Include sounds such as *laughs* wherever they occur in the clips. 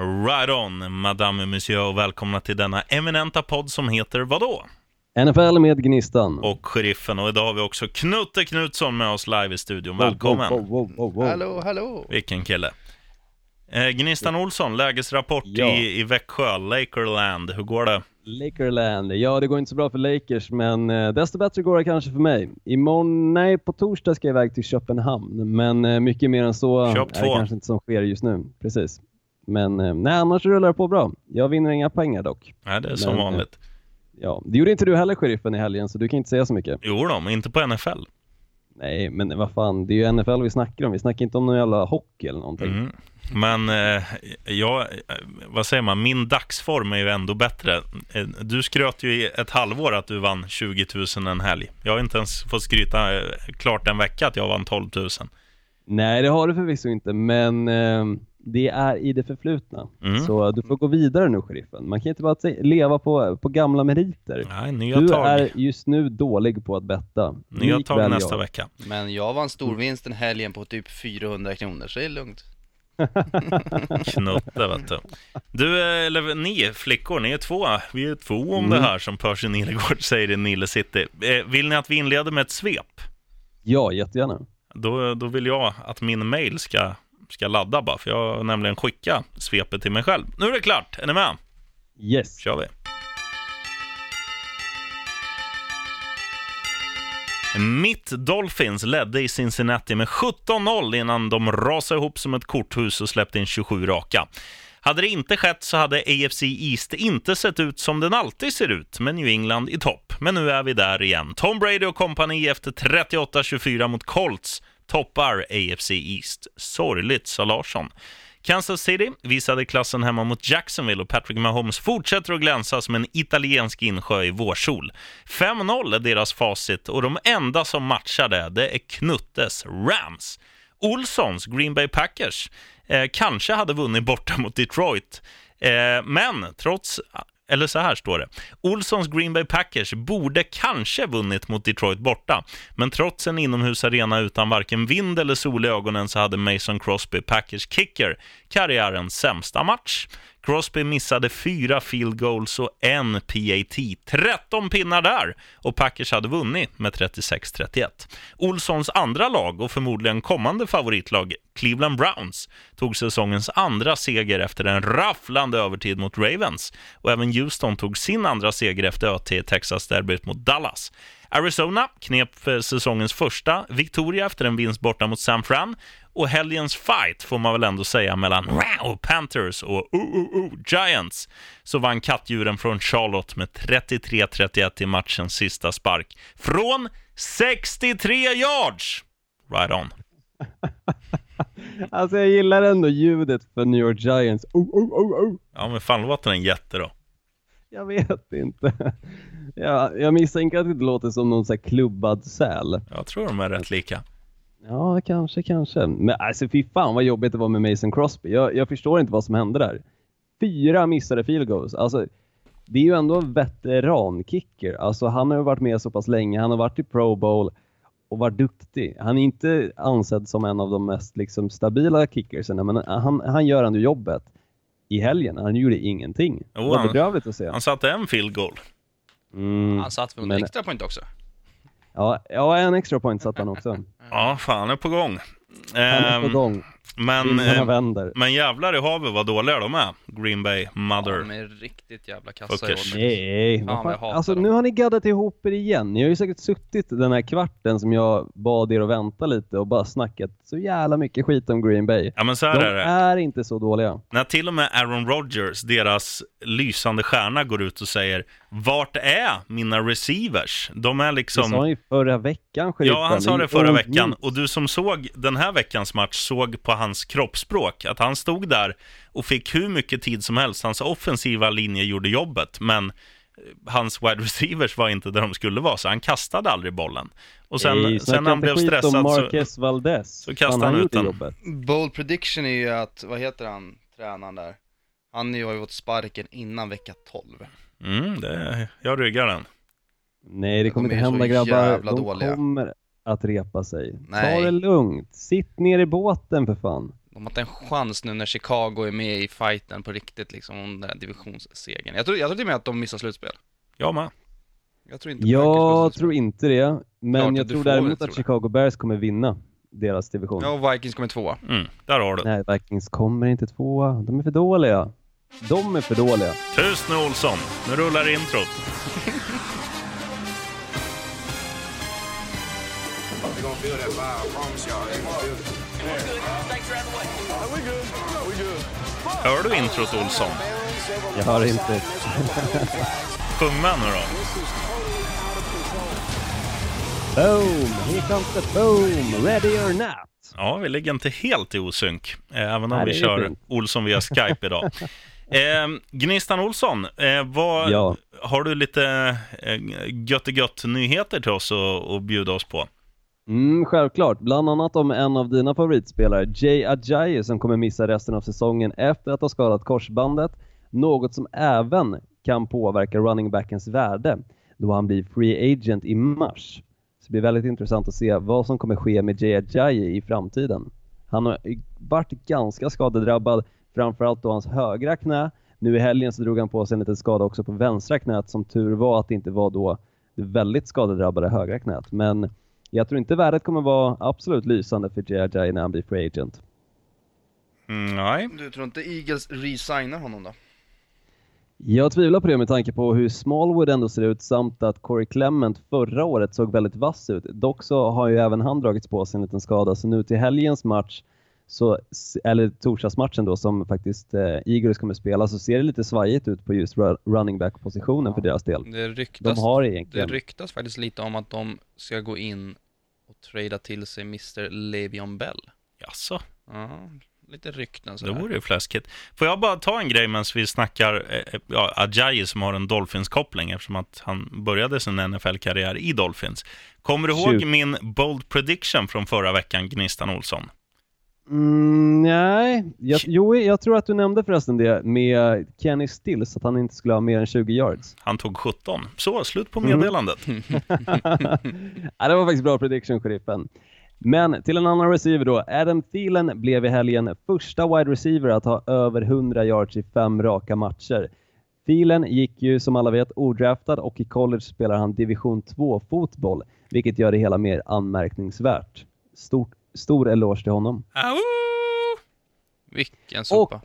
Right on, Madame Monsieur, och välkomna till denna eminenta podd som heter vadå? NFL med Gnistan. Och Sheriffen, och idag har vi också Knutte Knutsson med oss live i studion. Välkommen! Wow, wow, wow, wow. Hallå, hallå! Vilken kille! Eh, Gnistan Olsson, lägesrapport Ja. i, i Växjö, Lakerland. Hur går det? Lakerland. Ja, det går inte så bra för Lakers, men eh, desto bättre går det kanske för mig. Imorgon, nej, på torsdag ska jag iväg till Köpenhamn, men eh, mycket mer än så Köp är det kanske inte som sker just nu. Precis. Men eh, nej, annars rullar det på bra. Jag vinner inga pengar dock. Nej, det är som Men, eh, vanligt. Ja, det gjorde inte du heller, sheriffen, i helgen, så du kan inte säga så mycket. Jo då, men inte på NFL. Nej, men vad fan, det är ju NFL vi snackar om. Vi snackar inte om någon jävla hockey eller någonting. Mm. Men eh, jag, eh, vad säger man, min dagsform är ju ändå bättre. Du skröt ju i ett halvår att du vann 20 000 en helg. Jag har inte ens fått skryta klart en vecka att jag vann 12 000. Nej, det har du förvisso inte, men eh, det är i det förflutna. Mm. Så du får gå vidare nu, sheriffen. Man kan inte bara leva på, på gamla meriter. Nej, nya Du tag, är just nu dålig på att betta. nya Likväl tag nästa jag. vecka. Men jag vann storvinst den helgen på typ 400 kronor, så det är lugnt. *laughs* Knutte, vet du. Du, eller ni flickor, ni är två. Vi är två om Mm. det här, som Percy Nilegård säger i Nile City. Eh, Vill ni att vi inleder med ett svep? Ja, jättegärna. Då, då vill jag att min mail ska, ska ladda bara, för jag har nämligen skickat svepet till mig själv. Nu är det klart, är ni med? Yes. kör vi. Mitt Dolphins ledde i Cincinnati med 17-0 innan de rasade ihop som ett korthus och släppte in 27 raka. Hade det inte skett så hade AFC East inte sett ut som den alltid ser ut, med New England i topp. Men nu är vi där igen. Tom Brady och kompani efter 38-24 mot Colts toppar AFC East. Sorgligt, sa Larsson. Kansas City visade klassen hemma mot Jacksonville och Patrick Mahomes fortsätter att glänsa som en italiensk insjö i vårsol. 5-0 är deras facit och de enda som matchar det, det är Knuttes Rams. Olssons Green Bay Packers eh, kanske hade vunnit borta mot Detroit, eh, men trots eller så här står det. Olssons Green Bay Packers borde kanske vunnit mot Detroit borta, men trots en inomhusarena utan varken vind eller sol i ögonen så hade Mason Crosby, Packers kicker, karriärens sämsta match. Crosby missade fyra field goals och en PAT. 13 pinnar där och Packers hade vunnit med 36-31. Olssons andra lag och förmodligen kommande favoritlag, Cleveland Browns, tog säsongens andra seger efter en rafflande övertid mot Ravens och även Houston tog sin andra seger efter ÖT i Texas-derbyt mot Dallas. Arizona knep säsongens första Victoria efter en vinst borta mot San Fran och helgens fight får man väl ändå säga mellan wow, Panthers och uh, Giants så vann kattdjuren från Charlotte med 33-31 i matchens sista spark från 63 yards. Right on. *laughs* Alltså jag gillar ändå ljudet för New York Giants. Oh, oh, oh, oh. Ja, men fan låter den jätte då. Jag vet inte. *laughs* Ja, jag misstänker att det låter som någon sån här klubbad säl. Jag tror de är rätt lika. Ja, kanske, kanske. Men alltså fy fan vad jobbigt det var med Mason Crosby. Jag, jag förstår inte vad som hände där. Fyra missade field goals. Alltså, det är ju ändå en veterankicker. Alltså han har ju varit med så pass länge. Han har varit i Pro Bowl och varit duktig. Han är inte ansedd som en av de mest liksom, stabila kickerserna, men han, han gör ändå jobbet. I helgen, han gjorde ingenting. Jo, det var han- bedrövligt att se. Han satte en field goal. Mm, Han satt väl men- en extra point också? Ja, ja, en extra point satte han också. Ja, fan är på gång. Han är på Ehm, gång. Men, eh, vänder. men jävlar i havet vad dåliga de är. Green Bay Ja, Mother. de är riktigt jävla kassa i Fuckers. år. Nej, Fan, alltså dem. nu har ni gaddat ihop er igen. Ni har ju säkert suttit den här kvarten som jag bad er att vänta lite och bara snackat så jävla mycket skit om Green Bay. Ja men så De är det. är inte så dåliga. När till och med Aaron Rodgers, deras lysande stjärna, går ut och säger Vart är mina receivers? De är Det sa liksom... han ju förra veckan, sheriffen. Ja, han sa det förra veckan. Och du som såg den här veckans match såg på hans kroppsspråk att han stod där och fick hur mycket tid som helst. Hans offensiva linje gjorde jobbet, men eh, hans wide receivers var inte där de skulle vara, så han kastade aldrig bollen. Och sen, Nej, sen när han blev stressad så... Marquez Valdez. så kastade Fan, han ut den. Bold prediction är ju att, vad heter han, tränaren där? Han har ju fått sparken innan vecka 12. Mm, det, jag ryggar den. Nej, det kommer De inte så hända grabbar. De dåliga. kommer att repa sig. Nej. Ta det lugnt. Sitt ner i båten för fan. De har inte en chans nu när Chicago är med i fighten på riktigt liksom om den här divisionssegern. Jag tror, jag tror till och med att de missar slutspel. Jag med. Jag tror inte Jag tror inte det, men Klart jag tror däremot det, att tror. Chicago Bears kommer vinna deras division. Ja, och Vikings kommer tvåa. Mm, där har du. Nej, Vikings kommer inte tvåa. De är för dåliga. De är för dåliga. Tyst nu Olsson, nu rullar introt. *laughs* feel that vibe, I promise y'all. Feel it. Hör du introt Olsson? Jag hör inte. Sjung med nu då. Boom! Here comes the boom! Ready or not! Ja, vi ligger inte helt i osynk, eh, även om Nej, vi kör fint. Olsson via Skype idag. *laughs* Eh, Gnistan Olsson, eh, vad, Ja. har du lite eh, gött nyheter till oss att bjuda oss på? Mm, självklart. Bland annat om en av dina favoritspelare, Jay Ajayi, som kommer missa resten av säsongen efter att ha skadat korsbandet. Något som även kan påverka running backens värde då han blir free agent i mars. Så det blir väldigt intressant att se vad som kommer ske med Jay Ajayi i framtiden. Han har varit ganska skadedrabbad, framförallt då hans högra knä. Nu i helgen så drog han på sig en liten skada också på vänstra knät, som tur var att det inte var då det väldigt skadedrabbade högra knät. Men jag tror inte värdet kommer vara absolut lysande för Ajayi när han blir free agent. Mm, nej. Du tror inte Eagles resignar honom då? Jag tvivlar på det med tanke på hur Smallwood ändå ser ut samt att Corey Clement förra året såg väldigt vass ut. Dock så har ju även han dragits på sig en liten skada så nu till helgens match, så, eller torsdagsmatchen då som faktiskt eh, Eagles kommer spela så ser det lite svajigt ut på just ru- running back positionen för deras del. Det ryktas, De har det egentligen... ryktas faktiskt lite om att de ska gå in och trada till sig Mr. Le'Veon Bell. Jaså, Ja, lite rykten det sådär. vore ju fläskigt. Får jag bara ta en grej medan vi snackar eh, ja, Ajayi som har en Dolphins-koppling eftersom att han började sin NFL-karriär i Dolphins. Kommer du ihåg Shoot. min bold prediction från förra veckan, Gnistan Olsson? Mm, nej, jag, jo, jag tror att du nämnde förresten det med Kenny Stills, att han inte skulle ha mer än 20 yards. Han tog 17. Så, slut på Mm. meddelandet. *laughs* ja, det var faktiskt bra prediction, sheriffen. Men till en annan receiver då. Adam Thielen blev i helgen första wide receiver att ha över 100 yards i fem raka matcher. Thielen gick ju som alla vet odraftad och i college spelar han division 2-fotboll, vilket gör det hela mer anmärkningsvärt. Stort, stor eloge till honom. Au! Vilken sopa.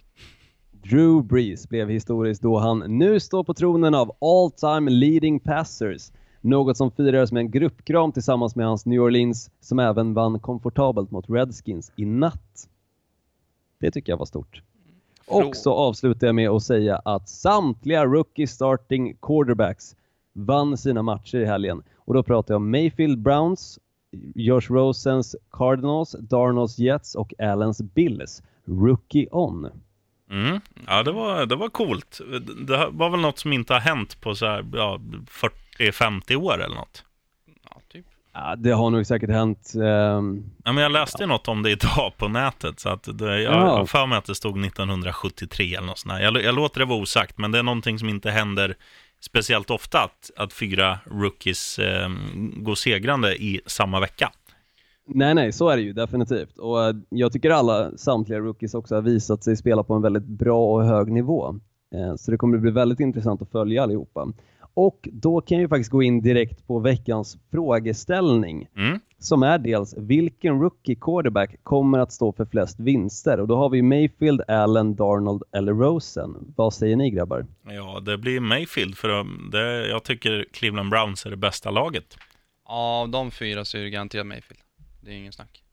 Drew Brees blev historisk då han nu står på tronen av all time leading passers. Något som firades med en gruppkram tillsammans med hans New Orleans som även vann komfortabelt mot Redskins i natt. Det tycker jag var stort. Och så avslutar jag med att säga att samtliga rookie starting quarterbacks vann sina matcher i helgen. Och då pratar jag om Mayfield Browns, Josh Rosens Cardinals, Darnolds Jets och Allens Bills. Rookie on. Mm. Ja, det var, det var coolt. Det var väl något som inte har hänt på så här, ja, 40-50 år eller något. Ja, typ. Ja, det har nog säkert hänt. ehm, Ja, men jag läste ju något om det idag på nätet, så att det, jag Ja. har för mig att det stod 1973 eller något sånt jag, jag låter det vara osagt, men det är någonting som inte händer speciellt ofta, att, att fyra rookies eh, går segrande i samma vecka. nej, nej, så är det ju definitivt. Och eh, jag tycker alla, samtliga rookies också har visat sig spela på en väldigt bra och hög nivå. Eh, så det kommer att bli väldigt intressant att följa allihopa. Och då kan ju faktiskt gå in direkt på veckans frågeställning. Mm. Som är dels, vilken rookie quarterback kommer att stå för flest vinster? Och då har vi Mayfield, Allen, Darnold eller Rosen. Vad säger ni grabbar? Ja, det blir Mayfield, för det, jag tycker Cleveland Browns är det bästa laget. Av de fyra så är det garanterat Mayfield. Det är ingen snack.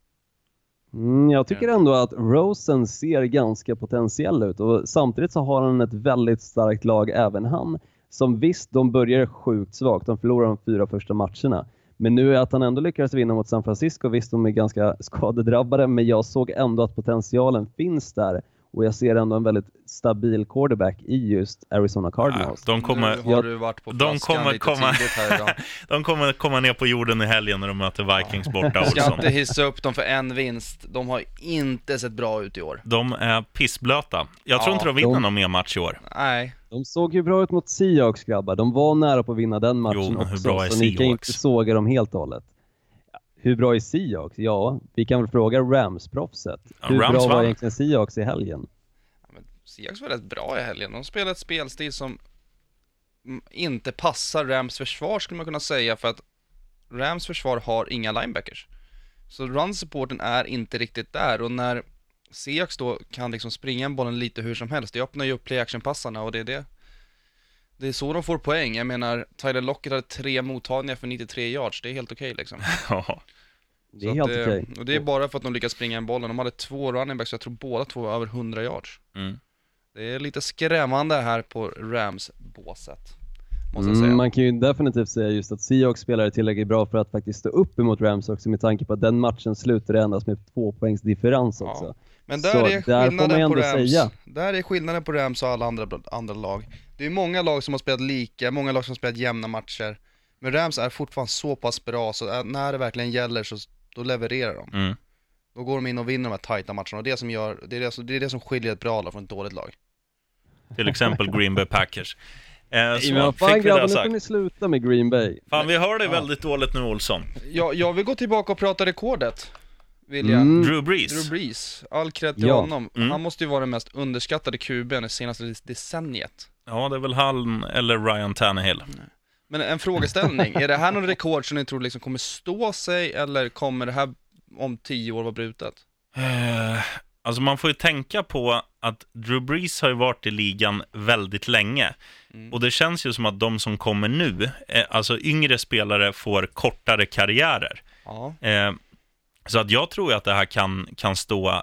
Mm, jag tycker ändå att Rosen ser ganska potentiell ut och samtidigt så har han ett väldigt starkt lag även han. Som visst, de börjar sjukt svagt. De förlorar de fyra första matcherna. Men nu är att han ändå lyckades vinna mot San Francisco, visst de är ganska *laughs* skadedrabbade, men jag såg ändå att potentialen finns där. Och jag ser ändå en väldigt stabil quarterback i just Arizona Cardinals. De kommer, nu har jag- du varit på de kommer komma- tidigt här idag. *laughs* de kommer komma ner på jorden i helgen när de möter Vikings borta, Ska Olsson. inte hissa upp dem för en vinst. De har inte sett bra ut i år. De är pissblöta. Jag tror Ja, inte de vinner de- någon mer match i år. Nej, De såg ju bra ut mot Seahawks grabbar. De var nära på att vinna den matchen Jo, men hur också, bra är så ni kan inte såga dem helt och hållet. Hur bra är Seahawks? Ja, vi kan väl fråga Rams-proffset. Hur Rams bra var vann. egentligen Seahawks i helgen? Ja, Seahawks var rätt bra i helgen. De spelar ett spelstil som inte passar Rams försvar skulle man kunna säga för att Rams försvar har inga linebackers. Så run-supporten är inte riktigt där och när Seahawks då kan liksom springa en bollen lite hur som helst, det öppnar ju upp play-action-passarna och det är det. Det är så de får poäng. Jag menar, Tyler Lockett hade tre mottagningar för 93 yards, det är helt okej liksom. *laughs* Ja. Det är Så helt okej. Och det är bara för att de lyckas springa en bollen. De hade två running backs, jag tror båda två var över 100 yards. Mm. Det är lite skrämmande här på Rams-båset. Mm, man kan ju definitivt säga just att Seahawks spelade tillräckligt bra för att faktiskt stå upp emot Rams också med tanke på att den matchen slutade endast med två poängs differens Ja. också. Men där Så är där får man skillnaden ju på ändå Rams. säga. Där är skillnaden på Rams och alla andra, andra lag. Det är många lag som har spelat lika, många lag som har spelat jämna matcher. Men Rams är fortfarande så pass bra så när det verkligen gäller så då levererar de. Mm. Då går de in och vinner de här tajta matcherna och det, som gör, det, är det, som, det är det som skiljer ett bra lag från ett dåligt lag. Till exempel Green Bay Packers. Eh, Nej, så men vad fick fan vi grabbar, nu får ni sluta med Green Bay. Fan, vi hör dig väldigt dåligt nu, Olsson. Jag, jag vill gå tillbaka och prata rekordet. Vill jag. Mm. Drew Brees. Drew Brees, all cred till Ja. honom. Mm. Han måste ju vara den mest underskattade QB'n det senaste decenniet. Ja, det är väl han eller Ryan Tannehill. Men en frågeställning, är det här någon rekord som ni tror liksom kommer stå sig eller kommer det här om tio år vara brutet? Eh, alltså man får ju tänka på att Drew Brees har ju varit i ligan väldigt länge. Mm. Och det känns ju som att de som kommer nu, eh, alltså yngre spelare, får kortare karriärer. Ja. Eh, så att jag tror ju att det här kan, kan stå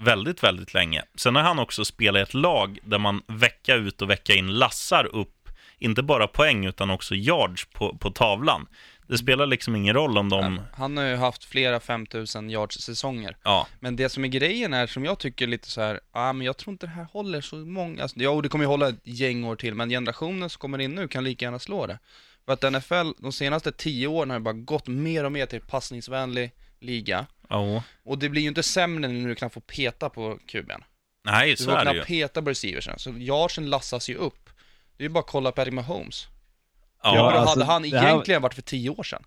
väldigt, väldigt länge. Sen har han också spelat i ett lag där man vecka ut och vecka in lassar upp, inte bara poäng utan också yards på, på tavlan. Det spelar liksom ingen roll om de... Han har ju haft flera 5000 yards säsonger. Ja, Men det som är grejen är, som jag tycker lite så här, ah, men jag tror inte det här håller så många, alltså, och det kommer ju hålla ett gäng år till, men generationen som kommer in nu kan lika gärna slå det. För att NFL, de senaste tio åren har ju bara gått mer och mer till passningsvänlig liga. Ja. Och det blir ju inte sämre när du kan få peta på kuben. Nej, Du så får är det ju. peta på receiversen, så yardsen lassas ju upp. Det är ju bara att kolla Patrick Mahomes. Ja, Ja, alltså, hade han det här- egentligen varit för tio år sedan?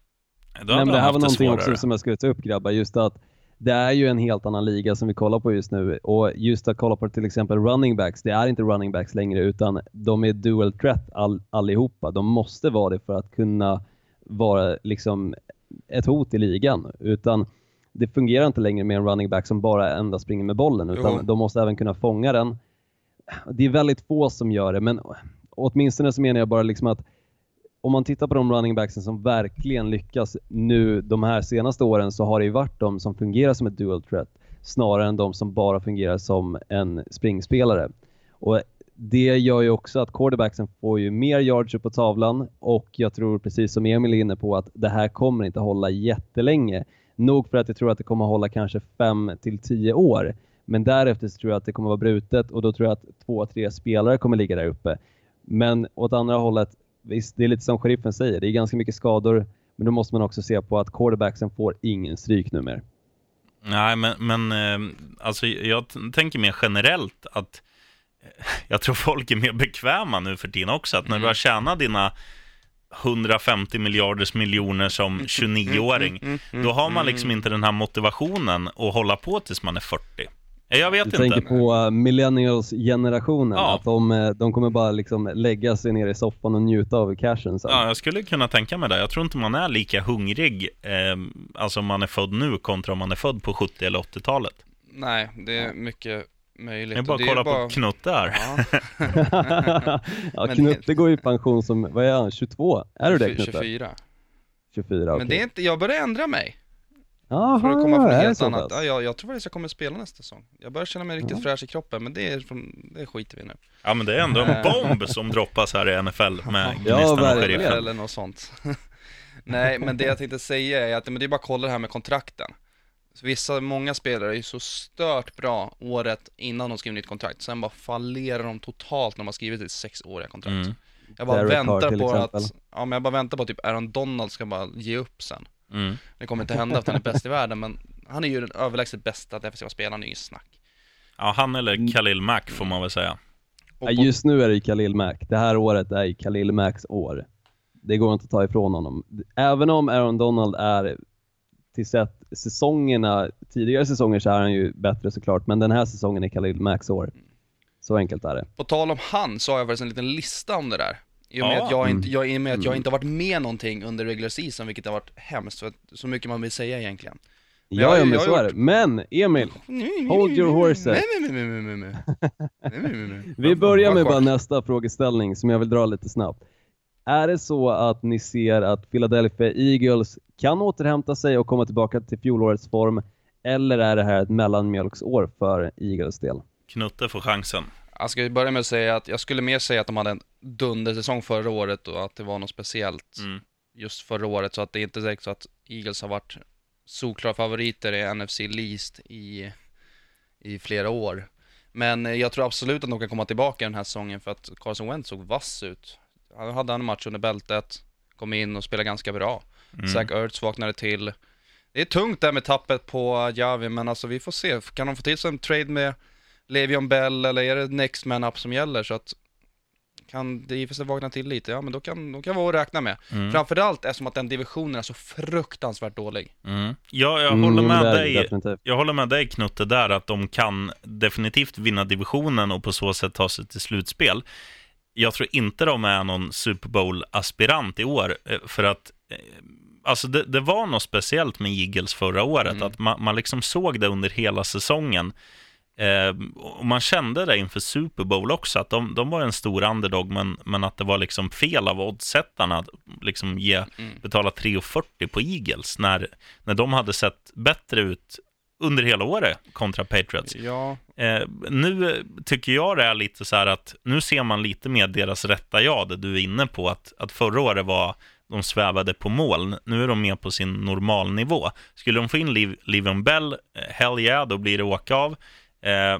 Nej, men det här var någonting svårare. också som jag skulle ta upp grabbar, just att det är ju en helt annan liga som vi kollar på just nu och just att kolla på till exempel running backs, det är inte running backs längre utan de är dual threat all, allihopa. De måste vara det för att kunna vara liksom ett hot i ligan utan det fungerar inte längre med en running back som bara endast springer med bollen utan Jo. de måste även kunna fånga den. Det är väldigt få som gör det men åtminstone så menar jag bara liksom att om man tittar på de running backsen som verkligen lyckas nu de här senaste åren så har det ju varit de som fungerar som ett dual threat snarare än de som bara fungerar som en springspelare. Och det gör ju också att quarterbacksen får ju mer yards upp på tavlan och jag tror precis som Emil är inne på att det här kommer inte hålla jättelänge. Nog för att jag tror att det kommer hålla kanske 5 till 10 år. Men därefter så tror jag att det kommer vara brutet och då tror jag att två, tre spelare kommer ligga där uppe. Men åt andra hållet, visst det är lite som sheriffen säger, det är ganska mycket skador men då måste man också se på att quarterbacksen får ingen stryk numera. Nej, men, men eh, alltså, jag tänker mer generellt att eh, *laughs* jag tror folk är mer bekväma nu för tiden också. Att när du har tjänat dina 150 miljarders miljoner som 29-åring, Mm, då har man liksom inte den här motivationen att hålla på tills man är 40. Eh, Jag vet Du inte. tänker på uh, millennials-generationen, Ja. att de, eh, de kommer bara liksom lägga sig ner i soffan och njuta av cashen sen. Ja, jag skulle kunna tänka mig det. Jag tror inte man är lika hungrig, eh, alltså om man är född nu kontra om man är född på 70 eller 80-talet. Nej, det är mycket möjligt. Är bara kolla på Knutt där. Ja, *laughs* ja, Knutte går i pension som, vad är han, 22? Är du det Knutte? 24. 24, okej. Men det är inte, jag börjar ändra mig. Jaha, För att komma från helt annat. Ja, jag, jag tror faktiskt jag kommer spela nästa säsong. Jag börjar känna mig riktigt Ja. fräsch i kroppen, men det, är från, det skiter vi nu. Ja, men det är ändå en *laughs* bomb som droppas här i NFL med Ja, Gnistan och. Sheriffen. Eller något sånt. *laughs* Nej, men det jag tänkte säga är att men det är bara att kolla det här med kontrakten. Vissa, många spelare är ju så stört bra året innan de skriver nytt kontrakt. Sen bara fallerar de totalt när de har skrivit ett sexåriga kontrakt. Mm, Jag bara Derek Carr väntar till på exempel. att, ja men jag bara väntar på att typ Aaron Donald ska bara ge upp sen. mm. Det kommer inte hända att han är bäst i världen, men han är ju den överlägset bästa defensiva spelaren, det är inget snack. Ja, han eller Khalil Mack får man väl säga. Ja, just nu är det ju Khalil Mack. Det här året är ju Khalil Macks år. Det går inte att ta ifrån honom. Även om Aaron Donald är till sett säsongerna, tidigare säsonger så är han ju bättre såklart, men den här säsongen är Khalil Macks år. Så enkelt är det. På tal om han så har jag faktiskt en liten lista om det där. I och med, Ja. att, jag inte, Mm. jag, i med att jag inte har varit med någonting under regular season, vilket har varit hemskt, för att, så mycket man vill säga egentligen. Men jag Ja, har ja men jag så är gjort- det. Men Emil, Hold your horses. Vi börjar med bara nästa frågeställning som jag vill dra lite snabbt. Är det så att ni ser att Philadelphia Eagles kan återhämta sig och komma tillbaka till fjolårets form? Eller är det här ett mellanmjölksår för Eagles del? Knutte får chansen. Jag ska börja med att säga att jag skulle mer säga att de hade en dundersäsong förra året och att det var något speciellt Mm. just förra året, så att det är inte direkt så att Eagles har varit solklara favoriter i NFC Least i, i flera år. Men eh, jag tror absolut att de kan komma tillbaka den här säsongen för att Carson Wentz såg vass ut. Han hade en match under bältet, kom in och spelade ganska bra. Mm. Zach Ertz vaknade till. Det är tungt där med tappet på Javi, men alltså vi får se. Kan de få till sig en trade med Le'Veon Bell eller är det next man up som gäller? Så att kan Davis vakna till lite, ja men då kan, då kan vara att räkna med. Mm. Framförallt eftersom att den divisionen är så fruktansvärt dålig. Mm. Ja, jag Mm, håller med det dig. Definitivt. Jag håller med dig Knutte där, att de kan definitivt vinna divisionen och på så sätt ta sig till slutspel. Jag tror inte de är någon Super Bowl-aspirant i år, eh, för att eh, alltså det, det var något speciellt med Eagles förra året, Mm. att man, man liksom såg det under hela säsongen. Eh, och man kände det inför Super Bowl också, att de, de var en stor underdog, men, men att det var liksom fel av oddsättarna att liksom ge, Mm. betala 3,40 på Eagles, när, när de hade sett bättre ut under hela året kontra Patriots. Ja, Eh, nu tycker jag det är lite så här att nu ser man lite mer deras rätta jag, det du är inne på, att, att förra året var de svävade på moln, nu är de mer på sin normalnivå. Skulle de få in Liv, Livion Bell, eh, hell yeah, då blir det åka av. Eh,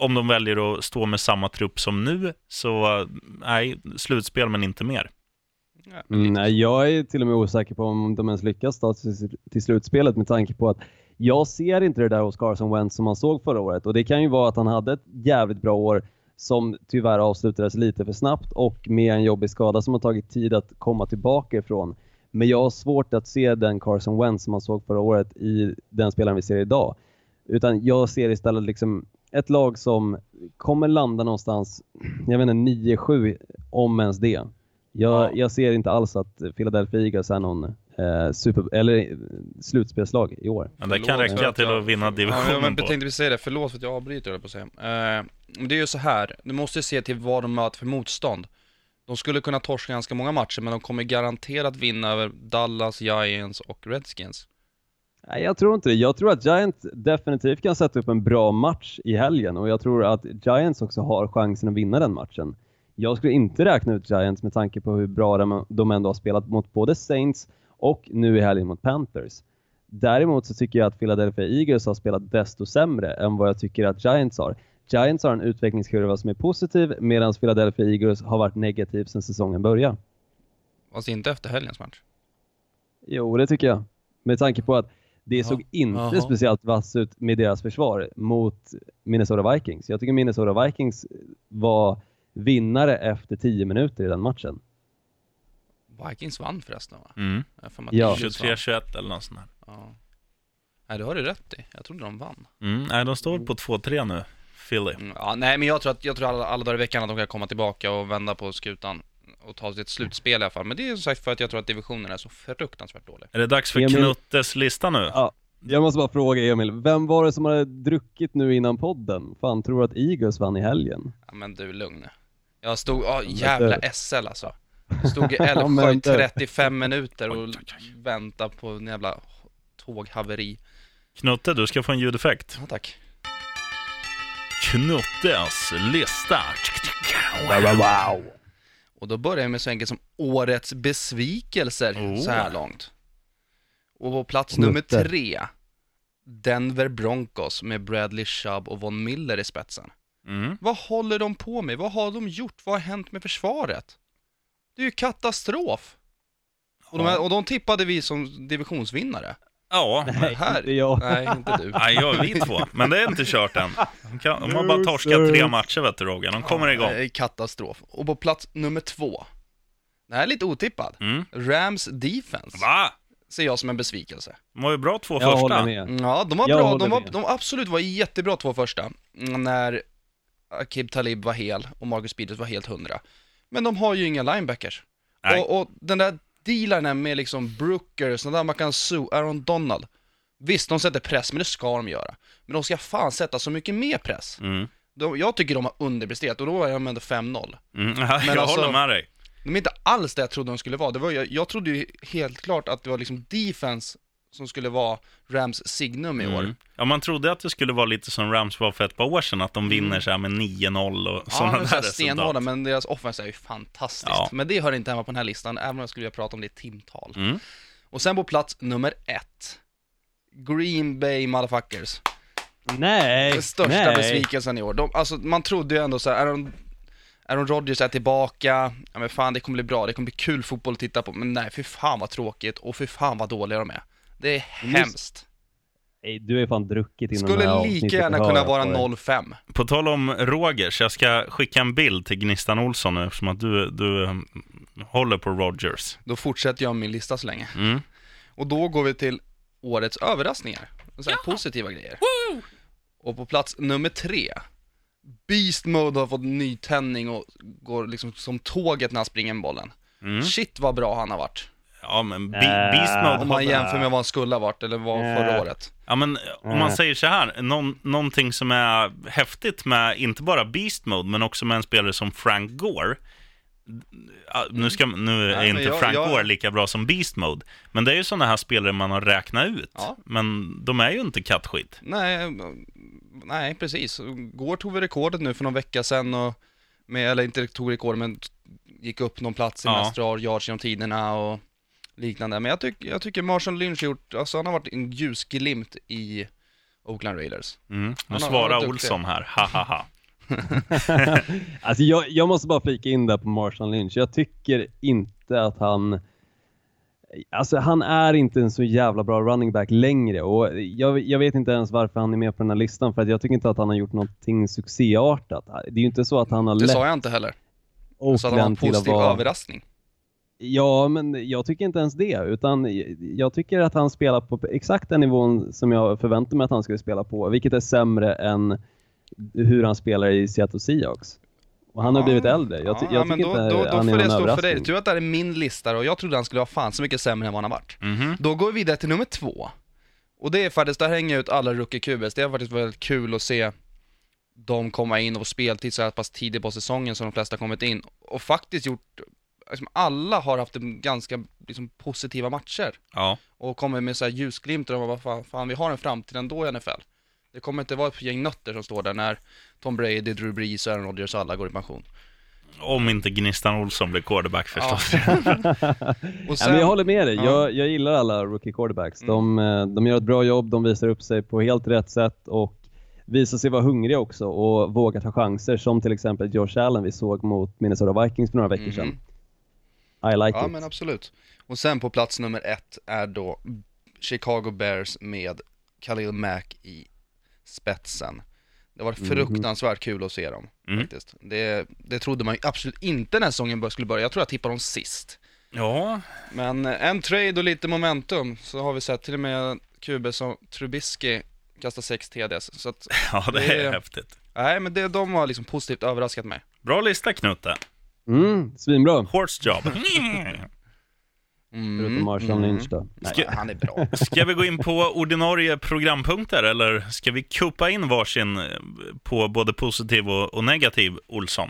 om de väljer att stå med samma trupp som nu, så eh, nej, slutspel men inte mer. Mm, nej, jag är till och med osäker på om de ens lyckas ta sig till slutspelet med tanke på att jag ser inte det där hos Carson Wentz som man såg förra året och det kan ju vara att han hade ett jävligt bra år som tyvärr avslutades lite för snabbt och med en jobbig skada som har tagit tid att komma tillbaka ifrån. Men jag har svårt att se den Carson Wentz som man såg förra året i den spelaren vi ser idag. Utan jag ser istället liksom ett lag som kommer landa någonstans, jag vet inte, 9-7 om ens det. Jag, Ja. jag ser inte alls att Philadelphia Eagles är någon eh, super, eller eh, slutspelslag i år. Men det kan räcka till att vinna Ja, divisionen men på. jag tänkte vi säga det, förlåt för att jag avbryter, jag på att säga. Eh, det är ju så här, du måste ju se till vad de möter för motstånd. De skulle kunna torska ganska många matcher, men de kommer garanterat vinna över Dallas, Giants och Redskins. Nej, jag tror inte det. Jag tror att Giants definitivt kan sätta upp en bra match i helgen och jag tror att Giants också har chansen att vinna den matchen. Jag skulle inte räkna ut Giants med tanke på hur bra de, de ändå har spelat mot både Saints och nu i helgen mot Panthers. Däremot så tycker jag att Philadelphia Eagles har spelat desto sämre än vad jag tycker att Giants har. Giants har en utvecklingskurva som är positiv medan Philadelphia Eagles har varit negativ sedan säsongen började. Fast inte efter helgens match. Jo, det tycker jag. Med tanke på att det Jaha. såg inte Jaha. speciellt vass ut med deras försvar mot Minnesota Vikings. Jag tycker Minnesota Vikings var vinnare efter 10 minuter i den matchen. Vikings vann förresten va? Mm. Ja. Eagles vann. 23-21 eller något sånt där. Ja. Nej, det har du rätt i. Jag trodde de vann. Mm. Nej, de står på 2-3 nu, Philly. Mm, ja, nej, men jag tror att jag tror alla, alla dagar i veckan att de kan komma tillbaka och vända på skutan och ta sig till ett slutspel i alla fall. Men det är som sagt för att jag tror att divisionen är så fruktansvärt dålig. Är det dags för Emil- Knuttes lista nu? Ja, jag måste bara fråga Emil, vem var det som hade druckit nu innan podden? Fan, tror du att Eagles vann i helgen? Ja, men du, lugn. Jag stod, ja jävla SL alltså. Stod i *laughs* Älvsjö i du. 35 minuter och väntade på en jävla tåghaveri. Knutte, du ska få en ljudeffekt. Ja, tack. Knuttes lista. Wow! Och då börjar jag med så enkelt som årets besvikelser Oh. så här långt. Och på plats Knutte. nummer tre, Denver Broncos med Bradley Chubb och Von Miller i spetsen. Mm. Vad håller de på med? Vad har de gjort? Vad har hänt med försvaret? Det är ju katastrof! Och de, här, och de tippade vi som divisionsvinnare. Ja, Nej, här- inte jag. Nej, inte du. Nej, jag vi två. Men det är inte kört än. De, kan, de har bara torskat tre matcher vet du Roger. De kommer igång. Nej, Katastrof. Och på plats nummer två, det här är lite otippad, Mm. Rams defense. Va? ser jag som en besvikelse. De var ju bra två Jag första. håller med. Ja, de var Jag bra, håller de var, med. de absolut var jättebra två första, mm, när Akib Talib var hel och Marcus Peters var helt hundra. Men de har ju inga linebackers. Nej. Och, och den där dealen med liksom Brooker, sådana där man kan sue, Aaron Donald. Visst, de sätter press, men det ska de göra. Men de ska fan sätta så mycket mer press. Mm. De, jag tycker de har underpresterat och då är de ändå 5-0. Mm. *laughs* Ja, jag alltså- håller med dig. De är inte alls det jag trodde de skulle vara. Det var, jag, jag trodde ju helt klart att det var liksom defense som skulle vara Rams signum i år. Mm. Ja, man trodde att det skulle vara lite som Rams var för ett par år sedan, att de vinner så här med 9-0 och Mm. Ja, sådana är där här stenhårda, resultat. men deras offense är ju fantastiskt. Ja. Men det hör inte hemma på den här listan, även om jag skulle vilja prata om det i timtal. Mm. Och sen på plats nummer ett, Green Bay Motherfuckers. Nej! Den största nej. besvikelsen i år. De, alltså, man trodde ju ändå så här, Aaron, Aaron Rodgers är tillbaka, ja men fan det kommer bli bra, det kommer bli kul fotboll att titta på, men nej, för fan vad tråkigt och för fan vad dåliga de är. Det är hemskt. Du är fan druckit innan det här Skulle lika gärna kunna vara på dig. 0-5. På tal om Rogers, jag ska skicka en bild till Gnistan Olsson nu eftersom att du, du mm, håller på Rogers. Då fortsätter jag min lista så länge. Mm. Och då går vi till årets överraskningar. Så här positiva grejer. Och på plats nummer tre, Beast Mode har fått nytändning och går liksom som tåget när han springer med bollen. Mm. Shit vad bra han har varit. Ja, men Be- Äh. Beast Mode Om man jämför med vad han skulle ha varit, eller var förra Äh. året. Ja, men om man Mm. säger så här, någon, någonting som är häftigt med inte bara Beast Mode, men också med en spelare som Frank Gore. Nu, ska, nu är Nej, men inte jag- Frank jag- Gore lika bra som Beast Mode, men det är ju sådana här spelare man har räknat ut. Ja. Men de är ju inte kattskit. Nej, nej precis. Går tog vi rekordet nu för någon vecka sedan och, med, eller inte tog rekord men gick upp någon plats i Ja. mest yards genom tiderna och liknande. Men jag, tyck, jag tycker Marshall Lynch har gjort, alltså han har varit en ljusglimt i Oakland Raiders. Mm. Nu svarar. Olsson här, ha ha ha. *laughs* Alltså jag, jag måste bara flika in där på Marshawn Lynch. Jag tycker inte att han... Alltså han är inte en så jävla bra running back längre och jag, jag vet inte ens varför han är med på den här listan för att jag tycker inte att han har gjort någonting succéartat. Det är ju inte så att han har Det lett sa jag inte heller. Jag sa att han var en Oakland positiv vara... överraskning. Ja, men jag tycker inte ens det. Utan jag tycker att han spelar på exakt den nivån som jag förväntar mig att han skulle spela på. Vilket är sämre än hur han spelar i Seattle Seahawks. Och han har Ja. blivit äldre. Jag, ja, jag men tycker då, inte då, då han är någon stå för dig. överraskning. Tur att det här är min lista och jag trodde han skulle vara fan så mycket sämre än vad han har varit. Mhm. Då går vi vidare till nummer två. Och det är faktiskt, där hänger ut alla rookie QBs. Det har faktiskt varit väldigt kul att se dem komma in och speltid så här pass tidigt på säsongen som de flesta kommit in. Och faktiskt gjort, liksom alla har haft en ganska liksom, positiva matcher. Ja. Och kommer med så här ljusglimtar om vad fan, fan vi har en framtid ändå i NFL. Det kommer inte vara ett gäng nötter som står där när Tom Brady, Drew Brees, Aaron Rodgers och alla går i pension. Om inte Gnistan Olsson blir quarterback förstås. *laughs* Och Ja, men jag håller med dig. Ja. Jag, jag gillar alla rookie quarterbacks. Mm. De, eh, de gör ett bra jobb, de visar upp sig på helt rätt sätt och visar sig vara hungriga också och vågar ta chanser som till exempel Josh Allen vi såg mot Minnesota Vikings för några veckor Mhm. sedan. I like Ja it. men absolut. Och sen på plats nummer ett är då Chicago Bears med Khalil Mack i spetsen. Det var Mhm. fruktansvärt kul att se dem Mm. faktiskt. Det, det trodde man ju absolut inte när säsongen skulle börja. Jag tror jag tippade dem sist. ja, Men eh, en trade och lite momentum så har vi sett till och med QB som Trubisky kastar 6 TDs. Så att, *laughs* ja, det Det är är- häftigt. nej men det, de har liksom positivt överraskat mig. Bra lista Knutte. Mm, svinbra. Horse job. *laughs* Mm, Förutom Marshall Lynch då. Nej. Nej, han är bra. *laughs* Ska vi gå in på ordinarie programpunkter eller ska vi kuppa in varsin eh, på både positiv och, och negativ Olsson?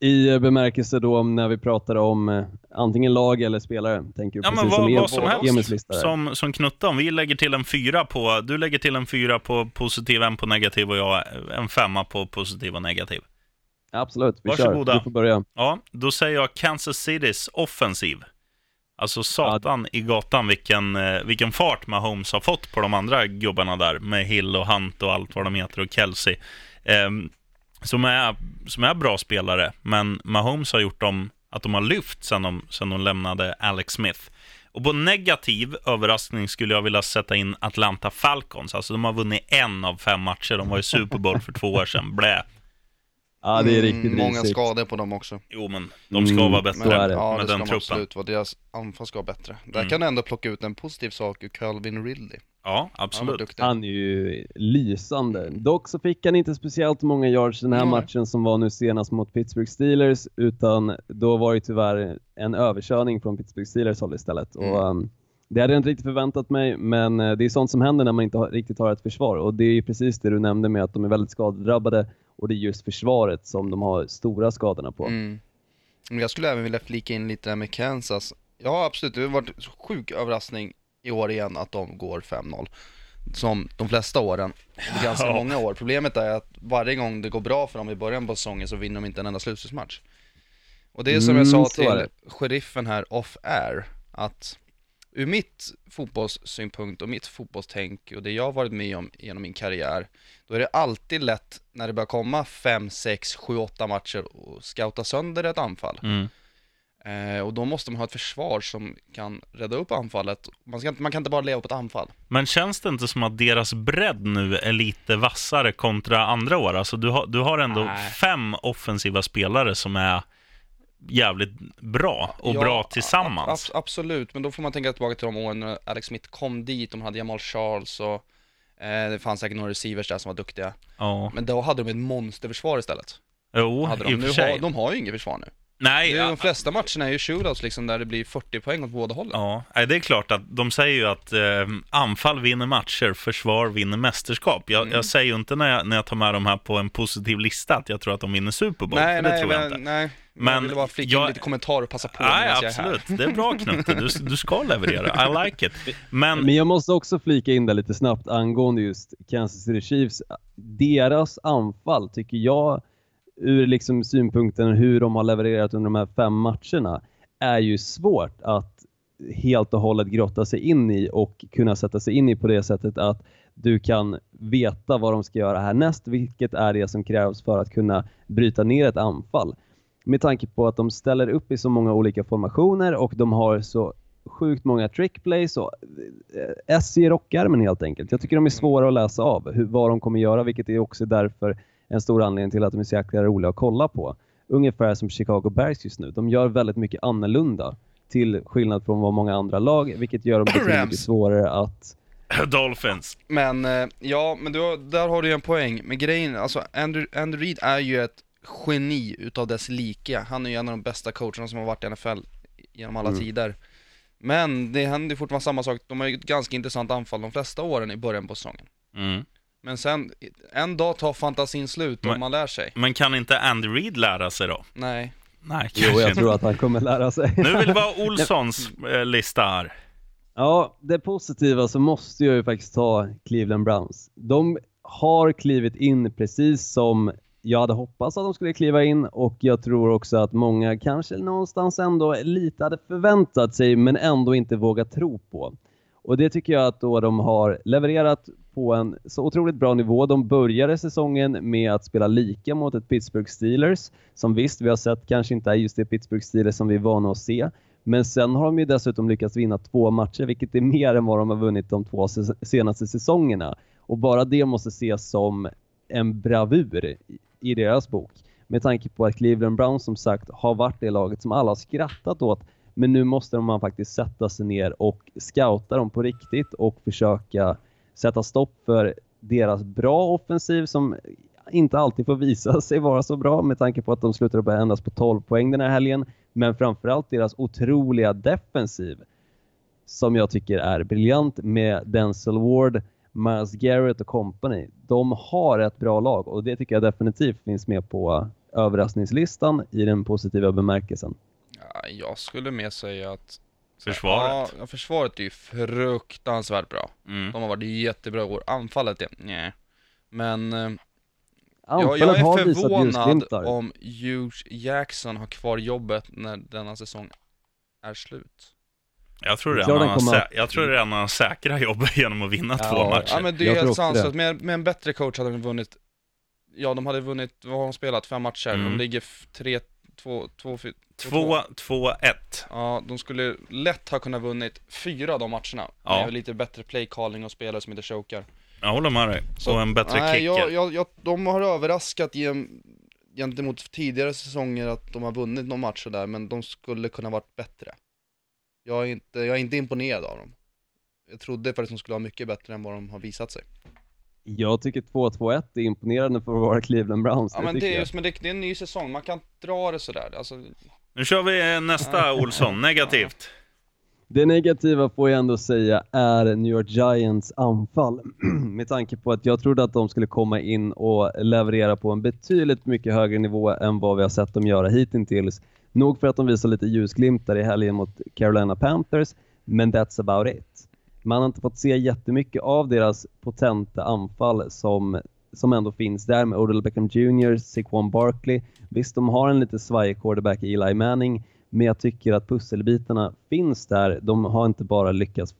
I eh, bemärkelse då om när vi pratar om eh, antingen lag eller spelare, tänker Ja, precis men vad, som, vad som helst. lista. Som, som Knutte, om vi lägger till en fyra på, du lägger till en fyra på positiv, en på negativ och jag en femma på positiv och negativ. Absolut, vi Varsågoda. kör. Du får börja. Ja, då säger jag Kansas Citys offensiv. Alltså satan i gatan vilken, eh, vilken fart Mahomes har fått på de andra gubbarna där med Hill och Hunt och allt vad de heter och Kelsey. Ehm, som, är, som är bra spelare, men Mahomes har gjort dem att de har lyft sen de, sen de lämnade Alex Smith. Och på negativ överraskning skulle jag vilja sätta in Atlanta Falcons. Alltså de har vunnit en av fem matcher. De var i Super Bowl för två år sedan. Blä. Ja, det är Mm, riktigt Många risigt. skador på dem också. Jo, men de ska Mm, vara bättre det. Ja, med det ska den de truppen. absolut vara. Deras anfall ska vara bättre. Där Mm. kan du ändå plocka ut en positiv sak ur Calvin Ridley. Ja, Han absolut. duktig. Han är ju lysande. Dock så fick han inte speciellt många yards den här Nej. matchen som var nu senast mot Pittsburgh Steelers, utan då var det tyvärr en överkörning från Pittsburgh Steelers håll istället. Mm. Och, um, det hade jag inte riktigt förväntat mig, men eh, det är sånt som händer när man inte har, riktigt har ett försvar. Och det är ju precis det du nämnde med att de är väldigt skadedrabbade och det är just försvaret som de har stora skadorna på. Mm. Jag skulle även vilja flika in lite där med Kansas. Ja, absolut. Det har varit en sjuk överraskning i år igen att de går 5-0. Som de flesta åren. Det är *laughs* ganska Ja. många år. Problemet är att varje gång det går bra för dem i början på säsongen så vinner de inte en enda slutspelsmatch. Och det är som jag Mm, sa så är till sheriffen här off-air, att ur mitt fotbollssynpunkt och mitt fotbollstänk och det jag har varit med om genom min karriär, då är det alltid lätt när det börjar komma 5, 6, 7, 8 matcher och scouta sönder ett anfall. Mm. Eh, och då måste man ha ett försvar som kan rädda upp anfallet. Man, ska, man kan inte bara leva på ett anfall. Men känns det inte som att deras bredd nu är lite vassare kontra andra år? Alltså du har, du har ändå Nej. fem offensiva spelare som är jävligt bra och Ja, bra tillsammans. ab- absolut, men då får man tänka tillbaka till de åren när Alex Smith kom dit, de hade Jamal Charles och eh, det fanns säkert några receivers där som var duktiga. Ja, Men då hade de ett monsterförsvar istället. jo, Hade i de. och Nu för sig. har, de har ju inget försvar nu. Nej, de flesta matcherna är ju shootouts liksom där det blir 40 poäng åt båda hållen. ja, det är klart att de säger ju att eh, anfall vinner matcher, försvar vinner mästerskap. Jag, Mm. jag säger ju inte när jag, när jag tar med de här på en positiv lista att jag tror att de vinner Super Bowl, nej, för det nej, tror jag men, inte. nej. Men jag ville bara flika jag- in lite kommentarer och passa på Nej, absolut. Det är bra Knutte. Du, du ska leverera. I like it. Men, Men jag måste också flika in där lite snabbt angående just Kansas City Chiefs. Deras anfall tycker jag, ur liksom synpunkten hur de har levererat under de här fem matcherna, är ju svårt att helt och hållet grotta sig in i och kunna sätta sig in i på det sättet att du kan veta vad de ska göra härnäst, vilket är det som krävs för att kunna bryta ner ett anfall. Med tanke på att de ställer upp i så många olika formationer och de har så sjukt många trickplays och eh, S i rockärmen helt enkelt. Jag tycker de är svåra att läsa av hur, vad de kommer göra, vilket är också därför en stor anledning till att de är så jäkla roliga att kolla på. Ungefär som Chicago Bears just nu. De gör väldigt mycket annorlunda till skillnad från vad många andra lag, vilket gör dem betydligt svårare att *laughs* Dolphins. Men, eh, ja, men du, har- där har du ju en poäng. Men grejen, alltså Andrew, Andrew Reid är ju ett geni utav dess like. Han är ju en av de bästa coacherna som har varit i NFL genom alla Mm. tider. Men det händer ju fortfarande samma sak. De har ju ett ganska intressant anfall de flesta åren i början på säsongen. Mm. Men sen, en dag tar fantasin slut och Men- man lär sig. Men kan inte Andy Reid lära sig då? Nej. Nej, Jo, kanske jag inte. tror att han kommer lära sig. Nu vill vi ha *laughs* Olssons eh, lista här. Ja, det positiva så måste jag ju faktiskt ta Cleveland Browns. De har klivit in precis som jag hade hoppats att de skulle kliva in och jag tror också att många kanske någonstans ändå lite hade förväntat sig men ändå inte vågat tro på. Och det tycker jag att då de har levererat på en så otroligt bra nivå. De började säsongen med att spela lika mot ett Pittsburgh Steelers som visst, vi har sett kanske inte är just det Pittsburgh Steelers som vi är vana att se. Men sen har de ju dessutom lyckats vinna två matcher, vilket är mer än vad de har vunnit de två senaste säsongerna. Och bara det måste ses som en bravur i- deras bok. Med tanke på att Cleveland Browns som sagt har varit det laget som alla har skrattat åt. Men nu måste man faktiskt sätta sig ner och scouta dem på riktigt och försöka sätta stopp för deras bra offensiv som inte alltid får visa *laughs* sig vara så bra med tanke på att de slutar upp endast på 12 poäng den här helgen. Men framförallt deras otroliga defensiv som jag tycker är briljant med Denzel Ward, Miles Garrett och company. De har ett bra lag och det tycker jag definitivt finns med på överraskningslistan i den positiva bemärkelsen. Ja, jag skulle mer säga att Försvaret. Ja, försvaret är ju fruktansvärt bra. Mm. De har varit jättebra i år. Anfallet är nej. Men eh, jag, Anfallet jag är förvånad om Hughes Jackson har kvar jobbet när denna säsong är slut. Jag tror tror den han, kommer sä- att- jag tror redan han säkrar jobbet *laughs* genom att vinna Ja, två matcher. Ja men det är Jag helt sanslöst. det. Med, med en bättre coach hade de vunnit, ja de hade vunnit, vad har de spelat? Fem matcher? Mm. De ligger tre, två, två, fy- Två, två, ett. Ja, de skulle lätt ha kunnat vunnit fyra av de matcherna. Ja. Med lite bättre play calling och spelare som inte chokar. Jag håller med dig. Så- och en bättre Nej, kicker. jag, jag, jag, de har överraskat gentemot tidigare säsonger att de har vunnit någon match och där, men de skulle kunna varit bättre. Jag är inte, jag är inte imponerad av dem. Jag trodde faktiskt de skulle vara mycket bättre än vad de har visat sig. Jag tycker 2-2-1 är imponerande för att vara Cleveland Browns. Ja men det är just, men det, det är en ny säsong, man kan dra det sådär. Alltså, Nu kör vi nästa Olsson, negativt. *laughs* Det negativa får jag ändå säga är New York Giants anfall. *clears throat* Med tanke på att jag trodde att de skulle komma in och leverera på en betydligt mycket högre nivå än vad vi har sett dem göra hittills. Nog för att de visar lite ljusglimtar i helgen mot Carolina Panthers, men that's about it. Man har inte fått se jättemycket av deras potenta anfall som, som ändå finns där med Odell Beckham Jr, Saquon Barkley. Visst, de har en lite svajig quarterback i Eli Manning, men jag tycker att pusselbitarna finns där. De har inte bara lyckats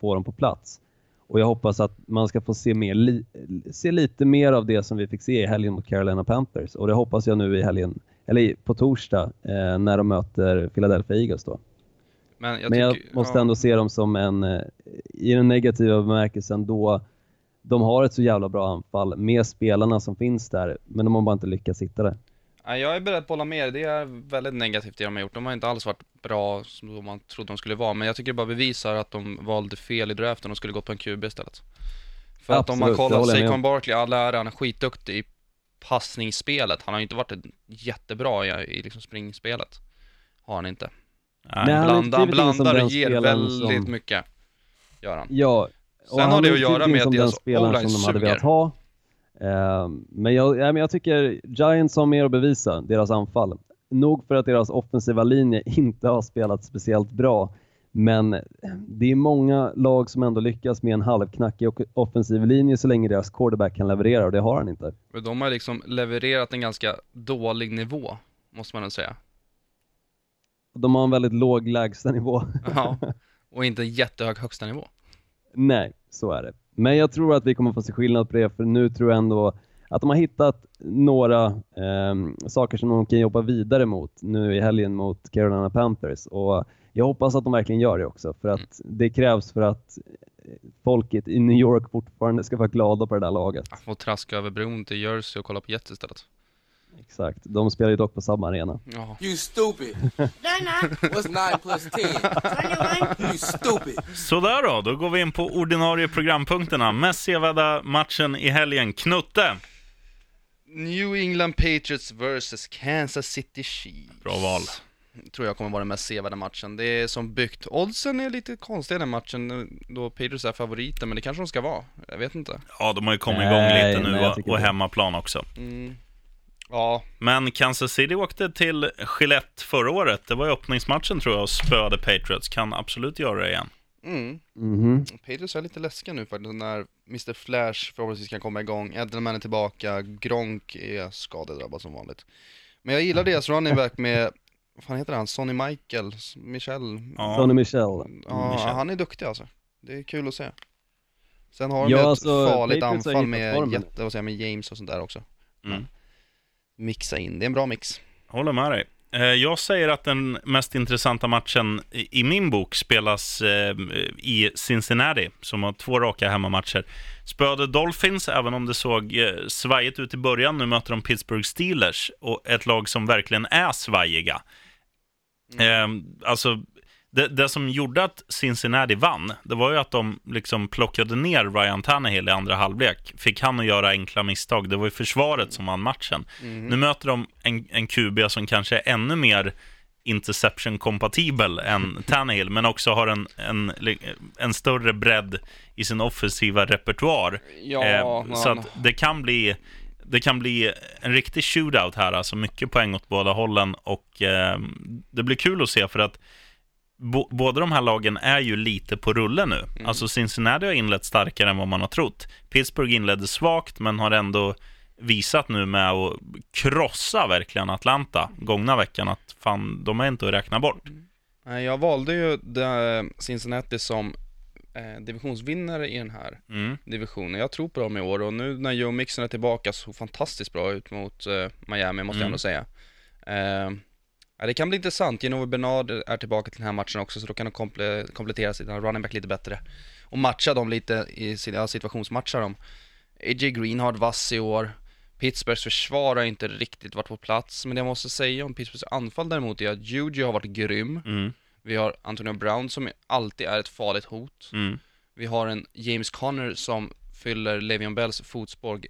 få dem på plats. Och jag hoppas att man ska få se, mer li- se lite mer av det som vi fick se i helgen mot Carolina Panthers. Och det hoppas jag nu i helgen, eller på torsdag, eh, när de möter Philadelphia Eagles då. men jag Men jag tycker, måste ja, ändå se dem som en, eh, i den negativa bemärkelsen då de har ett så jävla bra anfall med spelarna som finns där, men de har bara inte lyckats hitta det. Jag är beredd på att hålla med. Det är väldigt negativt det de har gjort. De har inte alls varit bra som man trodde de skulle vara, men jag tycker det bara bevisar att de valde fel i draften och skulle gått på en QB istället. För att om man Absolut, kollar, Saquon. Barkley, all ära, han är skitduktig passningsspelet. Han har ju inte varit jättebra i, i liksom springspelet. Har han inte. Nej. Han har Blandar, han blandar och ger väldigt som- mycket. Gör han. Ja, och Sen har han det har att göra in med att deras spelaren som de hade velat ha. Eh, men, jag, ja, men jag tycker Giants har mer att bevisa, deras anfall. Nog för att deras offensiva linje *laughs* inte har spelat speciellt bra, men det är många lag som ändå lyckas med en halvknackig offensiv linje så länge deras quarterback kan leverera och det har han inte. Men de har liksom levererat en ganska dålig nivå, måste man nog säga. De har en väldigt låg lägstanivå. *laughs* Ja. Och inte en jättehög högsta nivå. Nej, så är det. Men jag tror att vi kommer få se skillnad på det, för nu tror jag ändå att de har hittat några ehm, saker som de kan jobba vidare mot nu i helgen mot Carolina Panthers. Och jag hoppas att de verkligen gör det också, för att det krävs för att eh, folket i New York fortfarande ska vara glada på det där laget. Jag får traska över bron till Jersey och kolla på Jets istället. Exakt. De spelar ju dock på samma arena. Ja. You stupid. *laughs* What's 9 plus 10? You stupid. Sådär då, då går vi in på ordinarie programpunkterna. Mest sevärda matchen i helgen. Knutte! New England Patriots vs Kansas City Chiefs. Bra val. Tror jag kommer vara den mest sevärda matchen. Det är som byggt. Oddsen är lite konstiga den matchen då Patriots är favoriter, men det kanske de ska vara. Jag vet inte. Ja, de har ju kommit igång Nej, lite nu nej, och, och hemmaplan också. Mm. Ja, Men Kansas City åkte till Gillette förra året. Det var ju öppningsmatchen tror jag och spöade Patriots. Kan absolut göra det igen. mm. Mhm. Patriots är lite läskiga nu faktiskt när Mr Flash förhoppningsvis kan komma igång. Edelman är tillbaka, Gronk är skadedrabbad som vanligt. Men jag gillar deras running back med, vad fan heter han, Sonny Michael, Michel? Ja. Sonny Michel. Ja, Michel. han är duktig alltså. Det är kul att se. Sen har de Ja, ett alltså, farligt anfall med, jätte, vad säger, med James och sånt där också. Mm. Mixa in, det är en bra mix. Håller med dig. Eh, Jag säger att den mest intressanta matchen i i min bok spelas eh, i Cincinnati, som har två raka hemmamatcher. Spöade Dolphins, även om det såg eh, svajigt ut i början. Nu möter de Pittsburgh Steelers, och ett lag som verkligen är svajiga. Eh, alltså, det, det som gjorde att Cincinnati vann, det var ju att de liksom plockade ner Ryan Tannehill i andra halvlek. Fick han att göra enkla misstag. Det var ju försvaret som vann matchen. Nu möter de en, en QB som kanske är ännu mer interception-kompatibel än *laughs* Tannehill, men också har en, en, en större bredd i sin offensiva repertoar. Ja, Eh, så att det kan bli det kan bli en riktig shootout här, alltså mycket poäng åt båda hållen och eh, det blir kul att se för att bo, båda de här lagen är ju lite på rulle nu. Mm. Alltså Cincinnati har inlett starkare än vad man har trott. Pittsburgh inledde svagt men har ändå visat nu med att krossa verkligen Atlanta gångna veckan att fan, de är inte att räkna bort. Nej, Jag valde ju Cincinnati som eh, divisionsvinnare i den här Mm. divisionen. Jag tror på dem i år och nu när Joe Mixon är tillbaka så fantastiskt bra ut mot eh, Miami måste jag Mm. ändå säga. Eh, det kan bli intressant. Genovo Bernard är tillbaka till den här matchen också så då kan de komple- komplettera sina running back lite bättre. Och matcha dem lite i sin, ja, situationsmatcha dem. AJ Green har varit vass i år. Pittsburghs försvar har inte riktigt varit på plats, men det jag måste säga om Pittsburghs anfall däremot är att Juju har varit grym. Mm, Vi har Antonio Brown som alltid är ett farligt hot. mm. Vi har en James Conner som fyller Le'Veon Bells fotspår,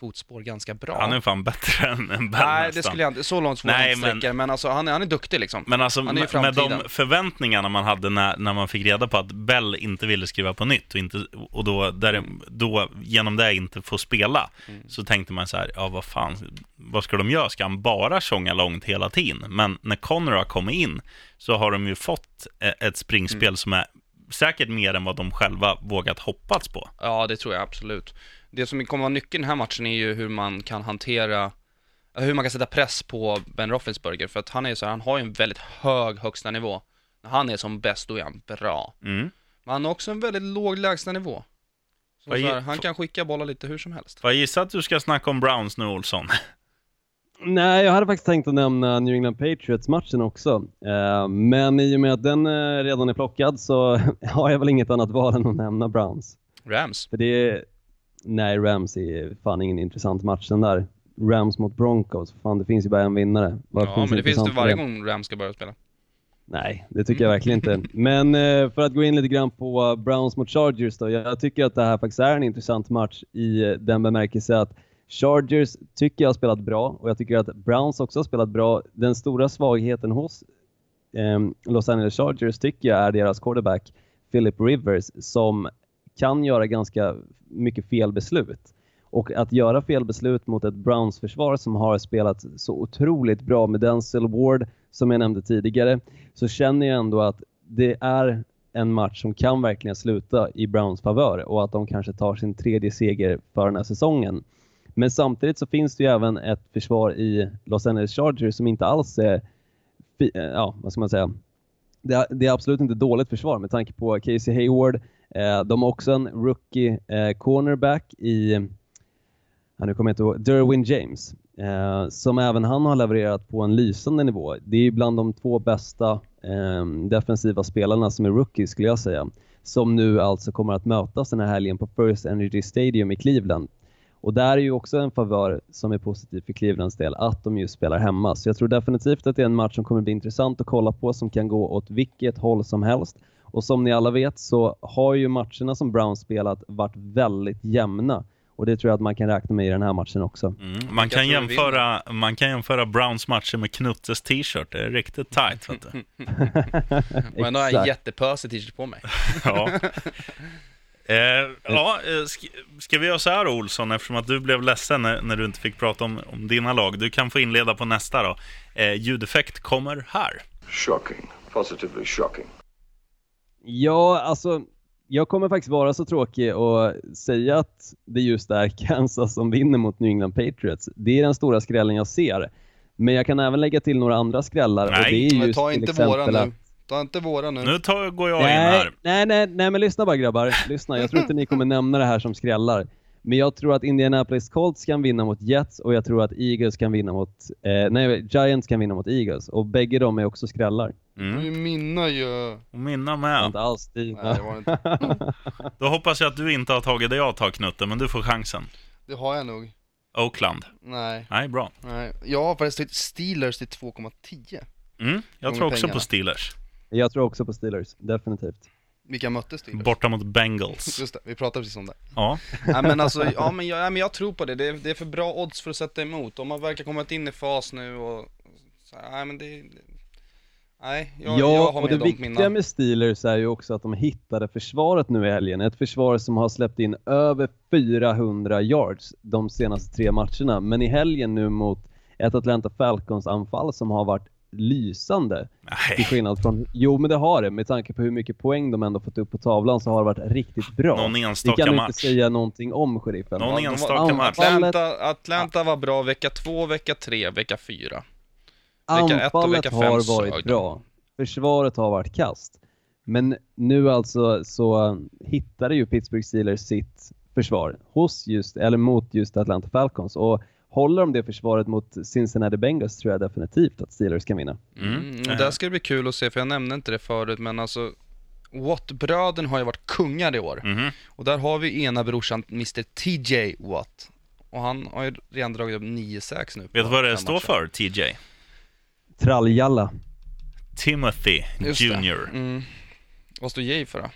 fotspår ganska bra. Han är fan bättre än, än Bell Nej, det nästan. skulle jag inte, så långt får jag inte men- men alltså han är, han är duktig liksom. Men alltså Han är med, med de förväntningarna man hade när, när man fick reda på att Bell inte ville skriva på nytt och, inte, och då, där, då genom det inte få spela, Mm. så tänkte man så här, ja vad fan, vad ska de göra? Ska han bara tjonga långt hela tiden? Men när Connor har kommit in så har de ju fått eh, ett springspel Mm. som är säkert mer än vad de själva vågat hoppats på. Ja, det tror jag absolut. Det som kommer vara nyckeln i den här matchen är ju hur man kan hantera, hur man kan sätta press på Ben Roethlisberger, för att han är så här, han har ju en väldigt hög högsta nivå. När han är som bäst, då är han bra. Mm. Men han har också en väldigt låg lägstanivå. Så Vad så ge- här, han kan skicka bollar lite hur som helst. Får jag gissa att du ska snacka om Browns nu, Olsson? *laughs* Nej, jag hade faktiskt tänkt att nämna New England Patriots-matchen också. Eh, men i och med att den eh, redan är plockad så *laughs* har jag väl inget annat val än att nämna Browns. Rams. För det är... Nej, Rams är fan ingen intressant match den där. Rams mot Broncos, fan det finns ju bara en vinnare. Vad Ja, men det finns det varje gång Rams ska börja spela. Nej, det tycker jag verkligen inte. Men eh, för att gå in lite grann på Browns mot Chargers då. Jag tycker att det här faktiskt är en intressant match i eh, den bemärkelse att Chargers tycker jag har spelat bra och jag tycker att Browns också har spelat bra. Den stora svagheten hos eh, Los Angeles Chargers tycker jag är deras quarterback Philip Rivers som kan göra ganska mycket fel beslut. Och att göra fel beslut mot ett Browns-försvar som har spelat så otroligt bra med Denzel Ward, som jag nämnde tidigare, så känner jag ändå att det är en match som kan verkligen sluta i Browns favör och att de kanske tar sin tredje seger för den här säsongen. Men samtidigt så finns det ju även ett försvar i Los Angeles Chargers som inte alls är, eh, ja vad ska man säga, det är, det är absolut inte dåligt försvar med tanke på Casey Hayward. Eh, de har också en rookie eh, cornerback i, ja, nu kommer jag inte ihåg, Derwin James. Eh, som även han har levererat på en lysande nivå. Det är ju bland de två bästa eh, defensiva spelarna som är rookies skulle jag säga. Som nu alltså kommer att mötas den här helgen på First Energy Stadium i Cleveland. Och där är ju också en favör som är positiv för Clevelands del, att de just spelar hemma. Så jag tror definitivt att det är en match som kommer bli intressant att kolla på, som kan gå åt vilket håll som helst. Och som ni alla vet så har ju matcherna som Browns spelat varit väldigt jämna. Och det tror jag att man kan räkna med i den här matchen också. Mm. Man, kan jämföra, man kan jämföra Browns matcher med Knuttes t-shirt. Det är riktigt tight. Vet du. *laughs* Men då har jag en jättepösig t-shirt på mig. *laughs* Ja. *laughs* Eh, ja, eh, ska, ska vi göra så här Olsson, eftersom att du blev ledsen när, när du inte fick prata om, om dina lag. Du kan få inleda på nästa då. Eh, ljudeffekt kommer här. Shocking. Positively shocking. Ja, alltså jag kommer faktiskt vara så tråkig och säga att det just är *laughs* Kansas som vinner mot New England Patriots. Det är den stora skrällen jag ser. Men jag kan även lägga till några andra skrällar. och Nej, det är Men just ta till inte exempel våra att- nu. Ta inte våra nu. Nu tar, går jag in Nej, här. nej, nej, nej, men lyssna bara grabbar. *laughs* Lyssna, jag tror inte ni kommer nämna det här som skrällar. Men jag tror att Indianapolis Colts kan vinna mot Jets och jag tror att Eagles kan vinna mot, eh, nej, Giants kan vinna mot Eagles. Och bägge de är också skrällar. Mm. Du mina ju. Och mina Ja. med. Inte alls dina. Nej, det var inte. *laughs* Då hoppas jag att du inte har tagit det jag tar, Knutte, men du får chansen. Det har jag nog. Oakland. Nej, Nej, bra. nej. Jag har faktiskt Steelers till 2,10. Mm. Jag tror också pengar. på Steelers. Jag tror också på Steelers, definitivt. Vilka mötte Steelers? Borta mot Bengals. *laughs* Just det, vi pratade precis om det. Ja. Nej men alltså, ja men jag, ja, men jag tror på det. det. är- Det är för bra odds för att sätta emot. De har verkar kommit in i fas nu och... Så, nej men det... Nej, jag, ja, jag har och det viktiga mina. med Steelers är ju också att de hittade försvaret nu i helgen. Ett försvar som har släppt in över 400 yards de senaste tre matcherna. Men i helgen nu mot ett Atlanta Falcons-anfall som har varit lysande. Till Nej. skillnad från, jo men det har det, med tanke på hur mycket poäng de ändå fått upp på tavlan så har det varit riktigt bra. Någon enstaka kan match. inte säga någonting om sheriffen. Någon enstaka match. Atlanta, Atlanta var bra vecka två, vecka tre, vecka fyra. Vecka ett och Anfallet har varit bra. Försvaret har varit kast. Men nu alltså så hittade ju Pittsburgh Steelers sitt försvar hos just, eller mot just Atlanta Falcons. Och håller de det försvaret mot Cincinnati Bengals tror jag definitivt att Steelers kan vinna. Mm. Mm, och där ska det bli kul att se, för jag nämnde inte det förut, men alltså Watt-bröderna har ju varit kungar i år. Mhm. Och där har vi ena brorsan, Mr TJ Watt. och han har ju redan dragit upp 9-6 nu. Vet du vad det står för, TJ? Tralljalla. Timothy Just. Junior. Mm. Vad står J för då?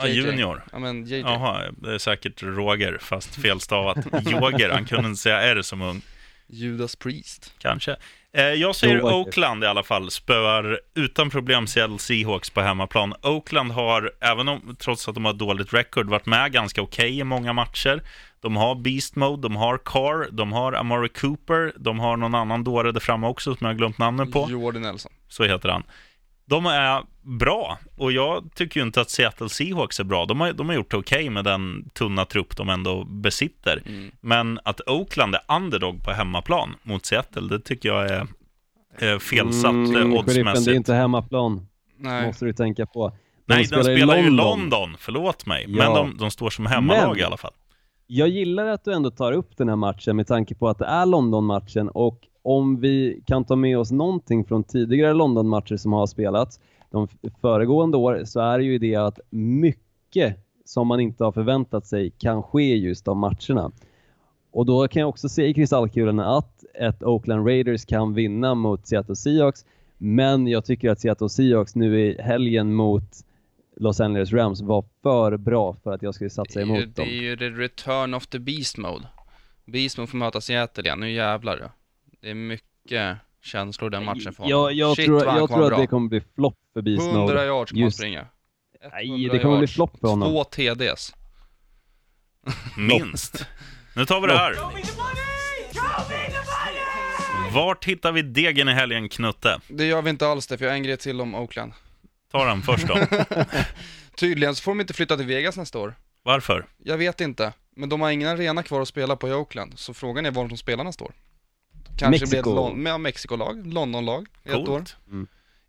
Ja, JJ. junior. Ja men JJ. Jaha, det är säkert Roger, fast felstavat. *laughs* Joger, han kunde inte säga R som ung. Judas Priest. Kanske. Eh, jag säger. Oakland i alla fall, spöar utan problem Seattle Seahawks på hemmaplan. Oakland har, även om, trots att de har dåligt record, varit med ganska okej i många matcher. De har Beast Mode, de har Carr, de har Amari Cooper, de har någon annan dåre där framme också som jag har glömt namnet på. Jordan Nelson. Så heter han. De är bra och jag tycker ju inte att Seattle Seahawks är bra. De har, de har gjort det okej med den tunna trupp de ändå besitter. Mm. Men att Oakland är underdog på hemmaplan mot Seattle, det tycker jag är eh, felsatt mm, sheriffen, det är oddsmässigt. inte hemmaplan. Nej. Måste du tänka på. Nej, de spelar i spelar ju London, förlåt mig. Men Ja. de, de står som hemmalag Men- i alla fall. Jag gillar att du ändå tar upp den här matchen med tanke på att det är London-matchen och om vi kan ta med oss någonting från tidigare London-matcher som har spelats de föregående år så är det ju det att mycket som man inte har förväntat sig kan ske just de matcherna. Och då kan jag också se i kristallkulan att ett Oakland Raiders kan vinna mot Seattle Seahawks men jag tycker att Seattle Seahawks nu i helgen mot Los Angeles Rams var för bra för att jag skulle satsa Det emot det dem. är ju the return of the beast mode. Beast mode får möta Seattle igen, nu jävlar. Det är mycket känslor den matchen för honom. Jag, jag Shit, tror, vad han jag kommer tror att bra. det kommer bli flopp för Beast 100 Mode. yards kommer han Just- springa. Nej, 100 det kommer bli yards, flopp för honom. Två TDs. *laughs* Minst. Nu tar vi det här. Vart hittar vi degen i helgen, Knutte? Det gör vi inte alls det, för jag har en grej till om Oakland. Ta den först då. *laughs* Tydligen så får de inte flytta till Vegas nästa år. Varför? Jag vet inte, men de har ingen arena kvar att spela på i Oakland, så frågan är var de spelar nästa år. Kanske blir ett Lon- ja, Mexico-lag, London-lag i ett år. Coolt.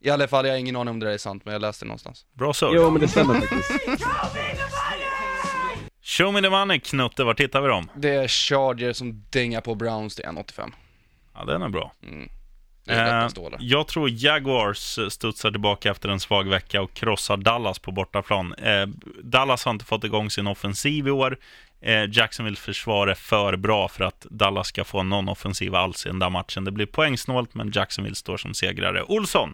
I alla fall, jag har ingen aning om det där är sant, men jag läste det någonstans. Bra surr. Jo, men det stämmer faktiskt. Show me the money, Knutte. Vart hittar vi dem? Det är Charger som dängar på Browns till 1,85. Ja, den är bra. Är Eh, jag tror Jaguars studsar tillbaka efter en svag vecka och krossar Dallas på bortaplan. Eh, Dallas har inte fått igång sin offensiv i år. Jacksonvilles Jacksonville försvar är för bra för att Dallas ska få någon offensiv alls i den där matchen. Det blir poängsnålt, men Jacksonville står som segrare. Olsson!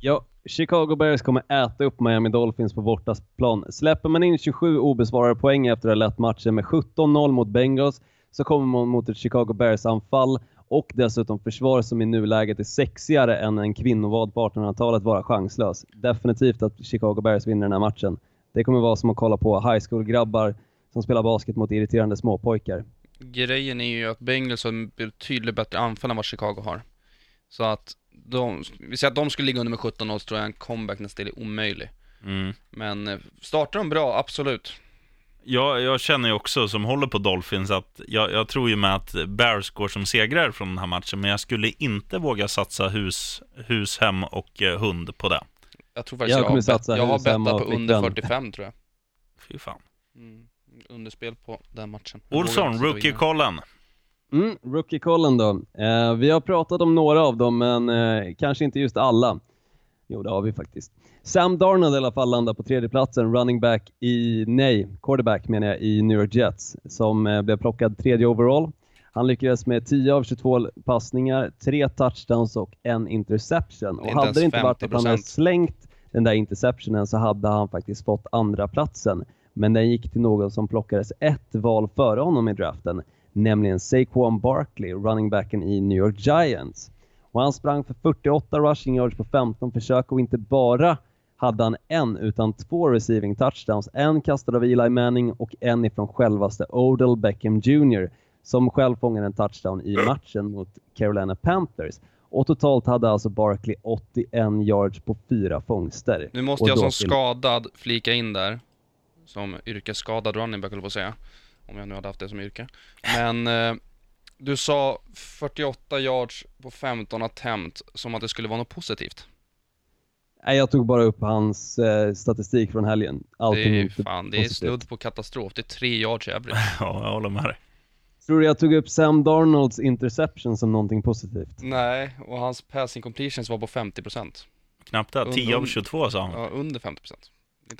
Ja, Chicago Bears kommer äta upp Miami Dolphins på bortaplan. Släpper man in 27 obesvarade poäng efter att ha lett matchen med 17-0 mot Bengals så kommer man mot ett Chicago Bears-anfall och dessutom försvar som i nuläget är sexigare än en kvinnovad på 1800-talet vara chanslös. Definitivt att Chicago Bears vinner den här matchen. Det kommer vara som att kolla på high school-grabbar som spelar basket mot irriterande småpojkar. Grejen är ju att Bengals har betydligt bättre anfall än vad Chicago har. Så att de, vi säger att de skulle ligga under med 17-0 så tror jag en comeback nästan är omöjlig. Mm. Men eh, startar de bra, absolut. Jag, jag känner ju också, som håller på Dolphins, att jag, jag tror ju med att Bears går som segrare från den här matchen, men jag skulle inte våga satsa hus, hus hem och eh, hund på det. Jag tror faktiskt Jag har, bet, jag har bettat på under flickvän. 45 tror jag. Fy fan. Mm. Underspel på den matchen. Olsson, rookie-kollen. Mm, Rookie-kollen då. Eh, vi har pratat om några av dem, men eh, kanske inte just alla. Jo, det har vi faktiskt. Sam Darnold i alla fall landar på tredje platsen, running back i, nej, quarterback menar jag, i New York Jets, som eh, blev plockad tredje overall. Han lyckades med 10 av 22 passningar, tre touchdowns och en interception. Och inte hade ens det inte varit att han hade 50%. slängt den där interceptionen så hade han faktiskt fått andra platsen. Men den gick till någon som plockades ett val före honom i draften, nämligen Saquon Barkley, running backen i New York Giants. Och han sprang för 48 rushing yards på 15 försök och inte bara hade han en utan två receiving touchdowns. En kastad av Eli Manning och en ifrån självaste Odell Beckham Jr. som själv fångade en touchdown i matchen mot Carolina Panthers. Och totalt hade alltså Barkley 81 yards på fyra fångster. Nu måste jag som skadad flika in där, som yrkesskadad running back på att säga, om jag nu hade haft det som yrke. Men eh, du sa 48 yards på 15 attempt som att det skulle vara något positivt. Nej, jag tog bara upp hans eh, statistik från helgen. Allting det är ju fan, det är positivt. snudd på katastrof. Det är 3 yards average. *laughs* Ja, jag håller med dig. Tror du jag tog upp Sam Darnolds interception som någonting positivt? Nej, och hans passing completions var på 50%. Knappt det. Und- 10 av und- 22 sa han. Ja, under 50%.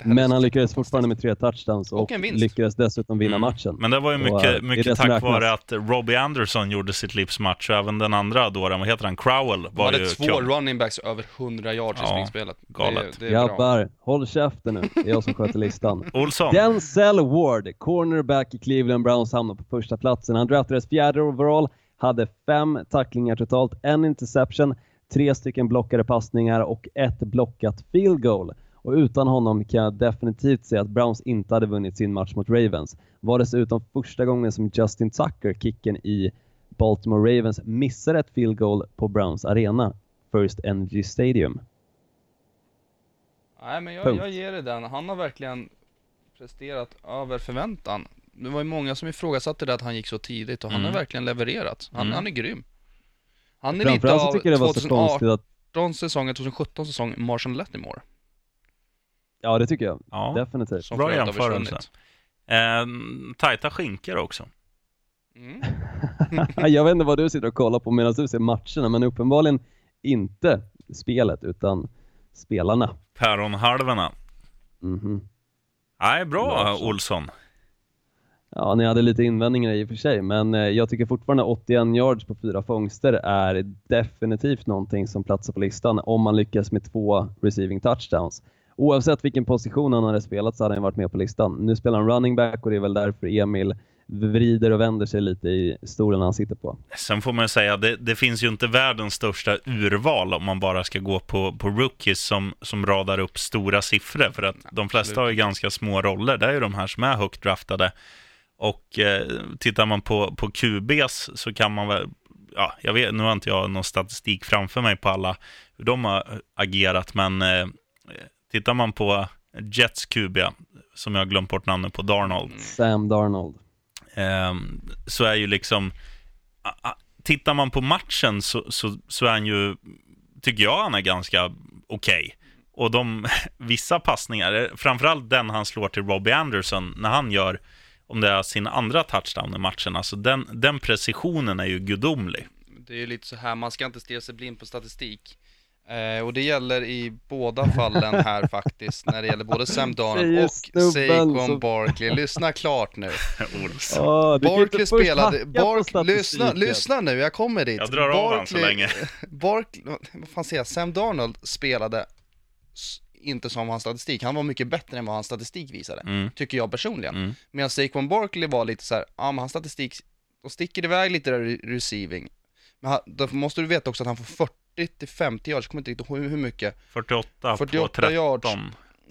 Men han lyckades fortfarande med tre touchdowns och, Och lyckades dessutom vinna Mm. matchen. Men det var ju Och, eh, mycket, är mycket som tack vare att Robbie Anderson gjorde sitt livs match och även den andra då, vad heter han, Crowell var hade ju två kung. running backs över 100 yards i Ja, springspelet. galet. Det, det är bra. Grabbar, håll käften nu. Det är jag som sköter listan. *laughs* Olsson, Denzel Ward, cornerback i Cleveland Browns, hamnar på första platsen. Han draftades fjärde overall, hade fem tacklingar totalt, en interception, tre stycken blockade passningar och ett blockat field goal. Och utan honom kan jag definitivt säga att Browns inte hade vunnit sin match mot Ravens. Var dessutom första gången som Justin Tucker, kicken i Baltimore Ravens, missade ett field goal på Browns arena, First Energy Stadium. Nej, men jag, jag ger det den. Han har verkligen presterat över förväntan. Det var ju många som ifrågasatte det att han gick så tidigt och han Mm. har verkligen levererat. Han, Mm. han är grym. Han är lite av tycker jag det var så 2018 konstigt att... säsongen, 2017 säsong, Marshall Lattimore. Ja, det tycker jag. ja, Definitivt. Som Bra jämförelse. eh, tajta skinkor också. Mm. *laughs* jag vet inte vad du sitter och kollar på medan du ser matcherna, men uppenbarligen inte spelet, utan spelarna. Päronhalvorna. Mhm. Nej, bra Bra, så. Olsson. Ja, ni hade lite invändningar i och för sig, men eh, jag tycker fortfarande 81 yards på fyra fångster är definitivt någonting som platsar på listan om man lyckas med två receiving touchdowns. Oavsett vilken position han hade spelat så hade han varit med på listan. Nu spelar han running back och det är väl därför Emil vrider och vänder sig lite i stolen han sitter på. Sen får man ju säga, det, det finns ju inte världens största urval om man bara ska gå på, på rookies som, som radar upp stora siffror. För att de flesta har ju ganska små roller. Det är ju de här som är högt draftade. Och eh, tittar man på, på QBs så kan man väl, ja, jag vet, nu har inte jag någon statistik framför mig på alla hur de har agerat, men eh, tittar man på Jets QB, som jag har glömt bort namnet på, Darnold, Sam Darnold. Ehm, så är ju liksom, tittar man på matchen så, så, så är han ju, tycker jag han är ganska okej. Och de, *laughs* vissa passningar, framförallt den han slår till Robbie Anderson, när han gör, om det är sin andra touchdown i matchen, alltså den, den precisionen är ju gudomlig. Det är ju lite så här, man ska inte stirra sig blind på statistik. Eh, och det gäller i båda fallen här *laughs* faktiskt, när det gäller både Sam Darnold och Saquon Barkley. Lyssna klart nu. *laughs* Olsson. Oh, Barkley spelade, Bark, lyssna, lyssna, nu, jag kommer dit. Jag drar av han så länge. *laughs* Barkley, vad fan säger jag, Sam Darnold spelade inte som hans statistik, han var mycket bättre än vad hans statistik visade, Mm. tycker jag personligen. Mm. Medan Saquon Barkley var lite så här, ja men hans statistik, och sticker iväg lite där receiving. Men han, då måste du veta också att han får 40 till 50 yards, jag kommer inte riktigt ihåg hur mycket. 48, 48 på 13. yards.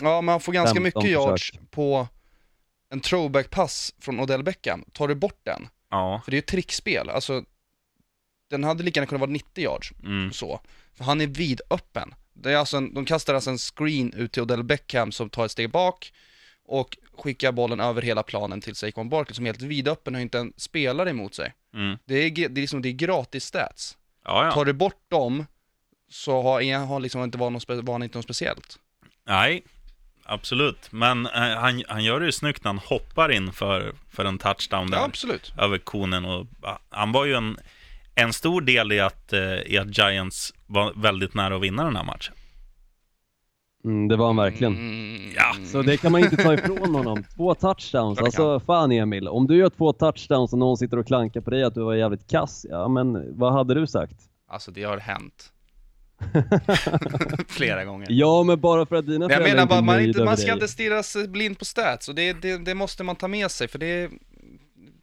Ja, men han får ganska 15 mycket försök. yards på en throwback-pass från Odell Beckham. Tar du bort den, Ja, för det är ju ett trickspel, alltså den hade lika gärna kunnat vara 90 yards, mm. så. För han är vidöppen. Det är alltså en, de kastar alltså en screen ut till Odell Beckham som tar ett steg bak och skickar bollen över hela planen till Saquon Barkley som är helt vidöppen och har inte en spelare emot sig. Mm. Det är, det är, liksom, det är gratis stats. Ja, ja. Tar du bort dem så har, har liksom inte varit något, var han inte något speciellt. Nej, absolut. Men eh, han, han gör det ju snyggt när han hoppar in för, för en touchdown där. Ja, absolut. över konen. Och, ah, han var ju en, en stor del i att, eh, i att Giants var väldigt nära att vinna den här matchen. Mm, det var han verkligen. Mm, Ja, Så det kan man inte ta ifrån *laughs* honom. Två touchdowns. Alltså fan Emil, om du gör två touchdowns och någon sitter och klankar på dig att du var jävligt kass, ja men vad hade du sagt? Alltså det har hänt. *laughs* Flera gånger. Ja men bara för att dina Men jag föräldrar menar bara, man, inte, man ska dig. inte stirra sig blind på stats och det, det, det måste man ta med sig för det,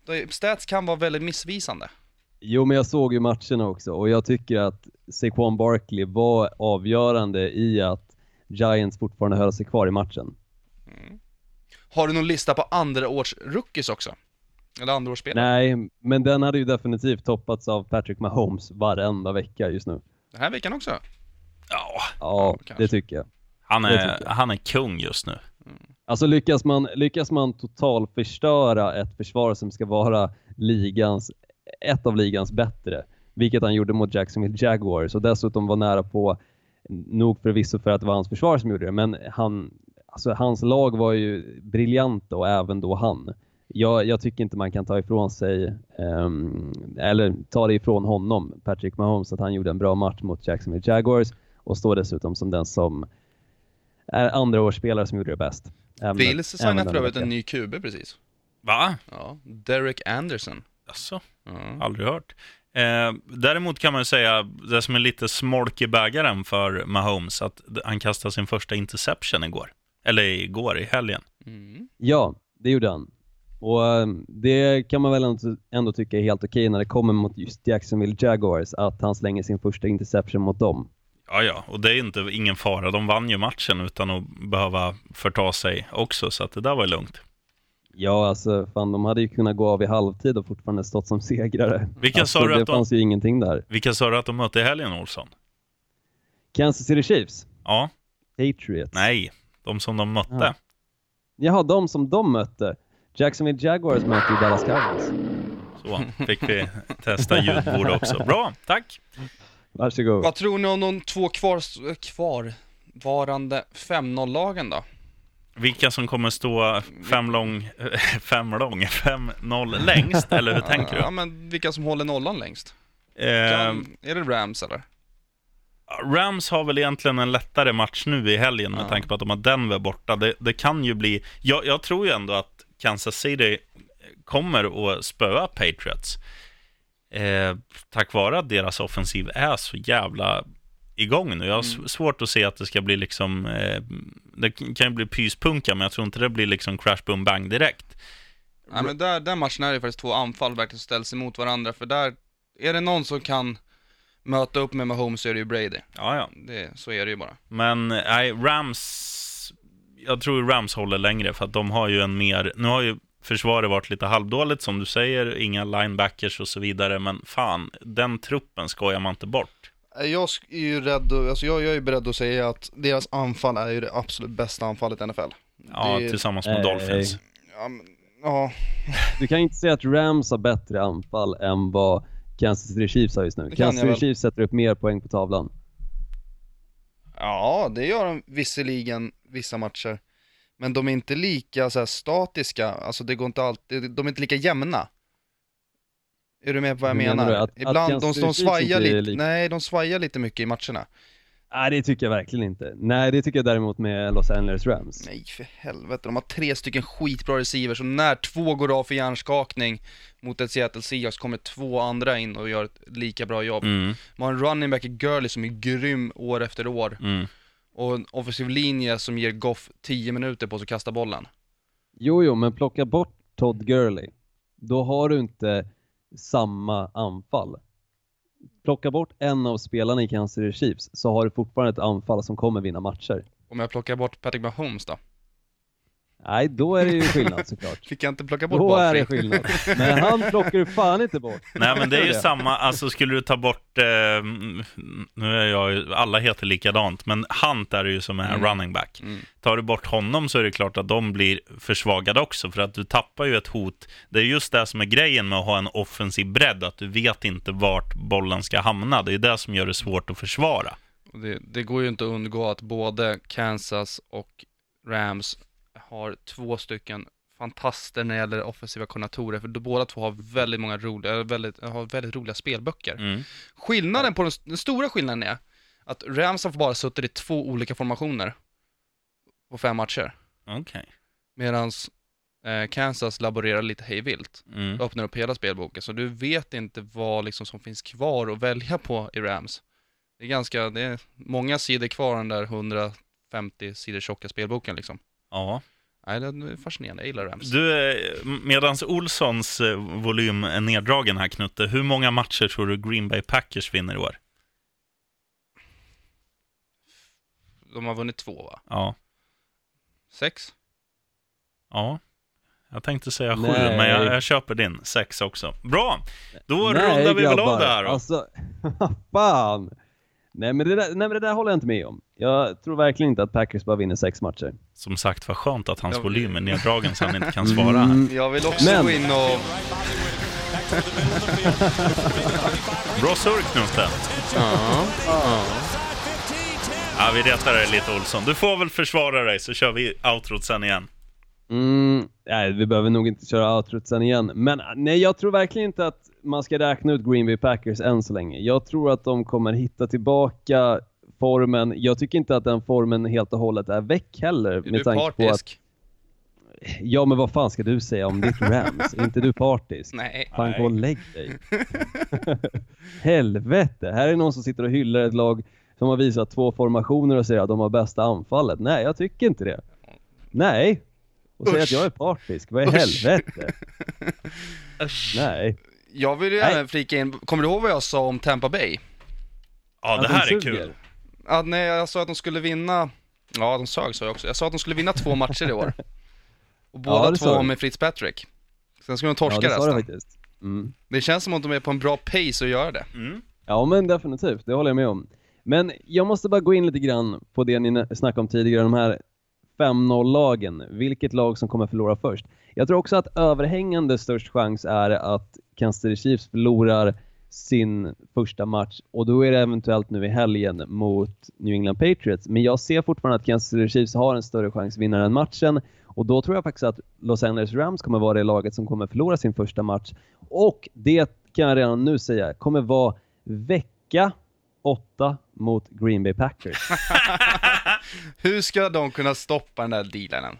det Stats kan vara väldigt missvisande. Jo men jag såg ju matcherna också och jag tycker att Saquon Barkley var avgörande i att Giants fortfarande höll sig kvar i matchen. Har du någon lista på andra års rookies också? Eller andra års spelare? Nej, men den hade ju definitivt toppats av Patrick Mahomes varenda vecka just nu. Den här veckan också? Ja, Ja, kanske. det tycker jag. han Det är, tycker jag. han är kung just nu. Alltså lyckas man, lyckas man total förstöra ett försvar som ska vara ligans, ett av ligans bättre, vilket han gjorde mot Jacksonville Jaguars och dessutom var nära på, nog förvisso för att det var hans försvar som gjorde det, men han, alltså hans lag var ju briljanta och även då han. Jag, jag tycker inte man kan ta ifrån sig, ehm, eller ta det ifrån honom, Patrick Mahomes, att han gjorde en bra match mot Jacksonville Jaguars och står dessutom som den som är andraårsspelare som gjorde det bäst. Bills signade för övrigt en ny QB precis. Va? Ja, Derek Anderson. Alltså, Ja. aldrig hört. Eh, däremot kan man ju säga, det som är lite smolk i bägaren för Mahomes, att han kastade sin första interception igår. Eller igår, i helgen. Mm. Ja, det gjorde han. Och eh, det kan man väl ändå, ändå tycka är helt okej när det kommer mot just Jacksonville Jaguars, att han slänger sin första interception mot dem. Ja, ja, och det är inte ingen fara. De vann ju matchen utan att behöva förta sig också, så att det där var lugnt. Ja, alltså fan, de hade ju kunnat gå av i halvtid och fortfarande stått som segrare. Vilka alltså, sa du det att de- fanns ju ingenting där. Vilka sa du att de mötte i helgen, Olsson? Kansas City Chiefs, Ja, Patriots. nej, de som de mötte. Ja. Jaha, de som de mötte. Jacksonville Jaguars mötte ju Dallas Cowboys. Så fick vi testa ljudbord också. Bra, tack. Varsågod. Vad tror ni om de två kvar, kvarvarande 5-0-lagen då? Vilka som kommer stå fem lång, *laughs* fem lång, fem noll längst, eller hur tänker Ja, du? men vilka som håller nollan längst? Eh, Kan, är det Rams eller? Rams har väl egentligen en lättare match nu i helgen med Ja. tanke på att de har Denver borta. Det, det kan ju bli... Jag, jag tror ju ändå att Kansas City kommer att spöa Patriots. Eh, tack vare att deras offensiv är så jävla igång nu. Jag har Mm. svårt att se att det ska bli liksom... Eh, det kan ju bli pyspunka, men jag tror inte det blir liksom crash boom bang direkt. Nej men där, den matchen är det faktiskt två anfall verkligen ställs emot varandra, för där, är det någon som kan möta upp med Mahomes så är det ju Brady. Ja, ja. Det, så är det ju bara. Men nej, Rams... Jag tror Rams håller längre för att de har ju en mer... Nu har ju försvaret varit lite halvdåligt som du säger, inga linebackers och så vidare, men fan, den truppen skojar man inte bort. Jag sk- är ju rädd, och- alltså jag, jag är beredd att säga att deras anfall är ju det absolut bästa anfallet i NFL. Ja, Det- tillsammans med Nej. Dolphins. Ja, men, ja, Du kan inte säga att Rams har bättre anfall än vad Kansas City Chiefs har just nu. Kansas jag City. Chiefs sätter upp mer poäng på tavlan. ja, det gör de visserligen vissa matcher. Men de är inte lika så här, statiska, alltså det går inte alltid, de är inte lika jämna. Är du med på vad jag menar menar? Att- att Ibland, de, Kansas de City Chiefs svajar lite, lik- nej de svajar lite mycket i matcherna. Nej, det tycker jag verkligen inte. Nej, det tycker jag däremot med Los Angeles Rams. Nej för helvete, de har tre stycken skitbra receivers och när två går av för hjärnskakning mot ett Seattle Seahawks kommer två andra in och gör ett lika bra jobb. Mm, Man har en running back i Gurley som är grym år efter år mm. och en offensiv linje som ger Goff 10 minuter på sig att kasta bollen. Jo, jo, men plocka bort Todd Gurley. Då har du inte samma anfall. Plocka bort en av spelarna i Kansas City Chiefs så har du fortfarande ett anfall som kommer vinna matcher. Om jag plockar bort Patrick Mahomes då? Nej, då är det ju skillnad såklart. *laughs* Fick jag inte plocka bort Då är det skillnad. Men han plockar du fan inte bort. Nej, men det är ju *laughs* samma, alltså skulle du ta bort, eh, nu är jag ju, alla heter likadant, men Hunt är det ju som är Mm. running back. Mm. Tar du bort honom så är det klart att de blir försvagade också, för att du tappar ju ett hot. Det är just det som är grejen med att ha en offensiv bredd, att du vet inte vart bollen ska hamna. Det är det som gör det svårt att försvara. Det, det går ju inte att undgå att både Kansas och Rams har två stycken fantaster när det gäller offensiva koordinatorer, för båda två har väldigt många roliga, väldigt, har väldigt roliga spelböcker. Mm. Skillnaden på den, den stora skillnaden är att Rams har bara suttit i två olika formationer på fem matcher, Okej. medan eh, Kansas laborerar lite hejvilt. Mm. öppnar upp hela spelboken, så du vet inte vad liksom som finns kvar att välja på i Rams. Det är ganska, det är många sidor kvar den där 150 sidor tjocka spelboken liksom. Ja. Nej, det är fascinerande, jag gillar Rams. Du, eh, medans Olssons eh, volym är neddragen här Knutte, hur många matcher tror du Green Bay Packers vinner i år? De har vunnit två va? Ja. Sex? Ja. Jag tänkte säga sju, Nej. men jag, jag köper din. Sex också. Bra! Då Nej, rundar vi väl av det här då. Alltså, *laughs* fan. Nej men, det där, nej men det där håller jag inte med om. Jag tror verkligen inte att Packers bara vinner sex matcher. Som sagt, vad skönt att hans Ja, volym är neddragen så han inte kan svara här. Mm, Jag vill också Men- gå in och... *laughs* Bra surr Knutte. Ja, vi retar dig lite Olsson. Du får väl försvara dig så kör vi outrot sen igen. Mm, nej, vi behöver nog inte köra outrot sen igen. Men nej, jag tror verkligen inte att man ska räkna ut Green Bay Packers än så länge. Jag tror att de kommer hitta tillbaka formen, jag tycker inte att den formen helt och hållet är väck heller. Är med du tanke på att, partisk? ja men vad fan ska du säga om ditt Rams? är *laughs* inte du partisk? Nej. Fan gå och lägg dig. *laughs* Helvete, här är någon som sitter och hyllar ett lag som har visat två formationer och säger att de har bästa anfallet. Nej, jag tycker inte det. Nej. Och säger att Usch. jag är partisk. Vad i Usch. helvete? *laughs* Nej. Jag vill ju Nej. även flika in, kommer du ihåg vad jag sa om Tampa Bay? Ja, det här är kul. Att nej, jag sa att de skulle vinna, ja de sög sa jag också, jag sa att de skulle vinna två matcher i år. *laughs* Och båda det sa två du. med Fitzpatrick. Sen skulle de Ja, torska det sa du resten. faktiskt. Mm. Det känns som att de är på en bra pace att göra det. Mm. Ja men definitivt, det håller jag med om. Men jag måste bara gå in lite grann på det ni nä- snackade om tidigare, de här 5-0-lagen. Vilket lag som kommer förlora först. Jag tror också att överhängande störst chans är att Kansas City Chiefs förlorar sin första match och då är det eventuellt nu i helgen mot New England Patriots. Men jag ser fortfarande att Kansas City Chiefs har en större chans att vinna den matchen och då tror jag faktiskt att Los Angeles Rams kommer vara det laget som kommer förlora sin första match. Och det kan jag redan nu säga kommer vara vecka 8 mot Green Bay Packers. *laughs* Hur ska de kunna stoppa den där dealen?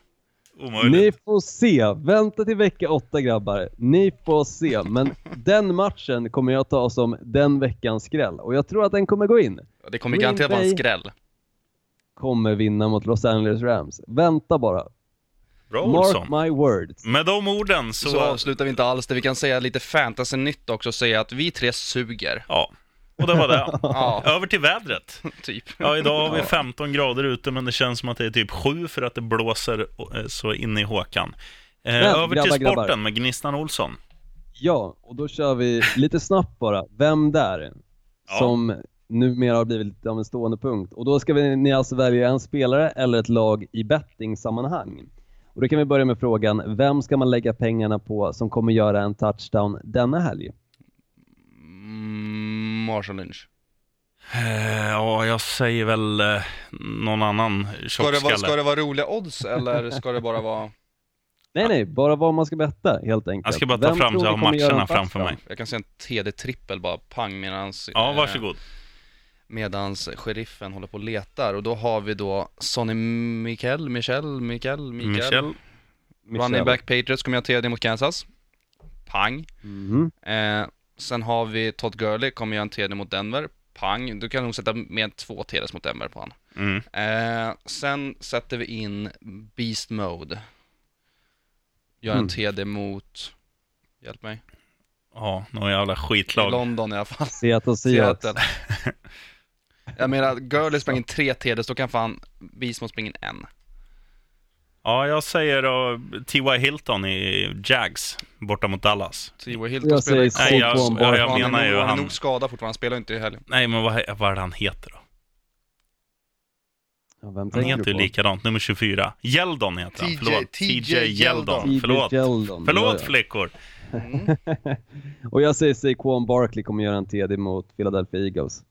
Omöjligt. Ni får se. Vänta till vecka 8 grabbar. Ni får se. Men den matchen kommer jag ta som den veckans skräll. Och jag tror att den kommer gå in. Det kommer Green garanterat vara en Bay. skräll. Kommer vinna mot Los Angeles Rams. Vänta bara. Bra Mark my words. Med de orden så... Så avslutar vi inte alls det. Vi kan säga lite fantasy-nytt också och säga att vi tre suger. Ja, och det var det. *laughs* Ja, Över till vädret. *laughs* typ. Ja, idag har vi 15 grader ute, men det känns som att det är typ 7 för att det blåser eh, så in i Håkan. Eh, Men, över till sporten grabbar. med Gnistan Olsson. Ja, och då kör vi lite snabbt bara. Vem där? Ja. Som numera har blivit lite av en stående punkt. Och då ska vi, ni alltså välja en spelare eller ett lag i bettingsammanhang. Och då kan vi börja med frågan, vem ska man lägga pengarna på som kommer göra en touchdown denna helg? Mm, Marshall Lynch. Eh, Ja, jag säger väl eh, någon annan Ska det, vara, ska tjockskalle. det vara roliga odds eller ska det bara vara... *laughs* Nej, nej, bara vad man ska betta helt enkelt. Jag ska bara ta Vem fram så jag har matcherna framför mig. Jag kan säga en TD-trippel bara pang medans... Ja, eh, varsågod. Medans sheriffen håller på och letar och då har vi då Sonny Mikel, Michel, Mikel, Mikel. Michel. Running back Patriots kommer jag TD mot Kansas. Pang. Mhm. Eh, sen har vi Todd Gurley, kommer göra en TD mot Denver. Pang. Du kan nog sätta med två TDs mot Denver på han. Mm. Eh, sen sätter vi in Beast Mode. Gör en Mm. TD mot, hjälp mig, Ja, någon jävla i skitlag. London i alla fall. Seattle. Seattle. Jag menar, Gurley sprang in tre TDs, då kan fan Beast Mode springa in en. Ja, jag säger då T.Y. Hilton i Jags, borta mot Dallas. T.Y. Hilton Jag spelar säger Nej, jag- jag- jag han, är menar ju han är han- nog skadad fortfarande, han spelar inte i helgen. Nej, men vad, vad är det han heter då? Ja, vem Han heter ju likadant, nummer 24. Geldon heter han, TJ förlåt. TJ Yeldon. Förlåt. Yeldon. Förlåt flickor. *laughs* Och jag säger Saquon Barkley kommer göra en TD mot Philadelphia Eagles.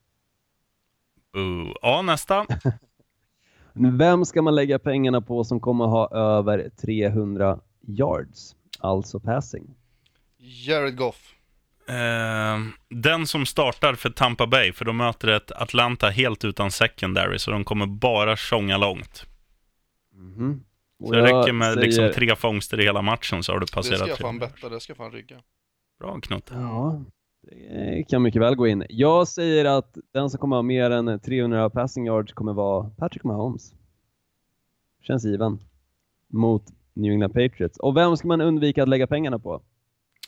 Uh. Ja, nästa. *laughs* Vem ska man lägga pengarna på som kommer ha över 300 yards? Alltså passing. Jared Goff. Eh, den som startar för Tampa Bay, för de möter ett Atlanta helt utan secondary, så de kommer bara tjonga långt. Mhm. Och Så det räcker med säger- liksom tre fångster i hela matchen så har du Det ska passerat. jag fan betta, det ska jag fan rygga. Bra Knutte. Ja, kan mycket väl gå in. Jag säger att den som kommer ha mer än 300 passing yards kommer vara Patrick Mahomes. Känns given. Mot New England Patriots. Och vem ska man undvika att lägga pengarna på?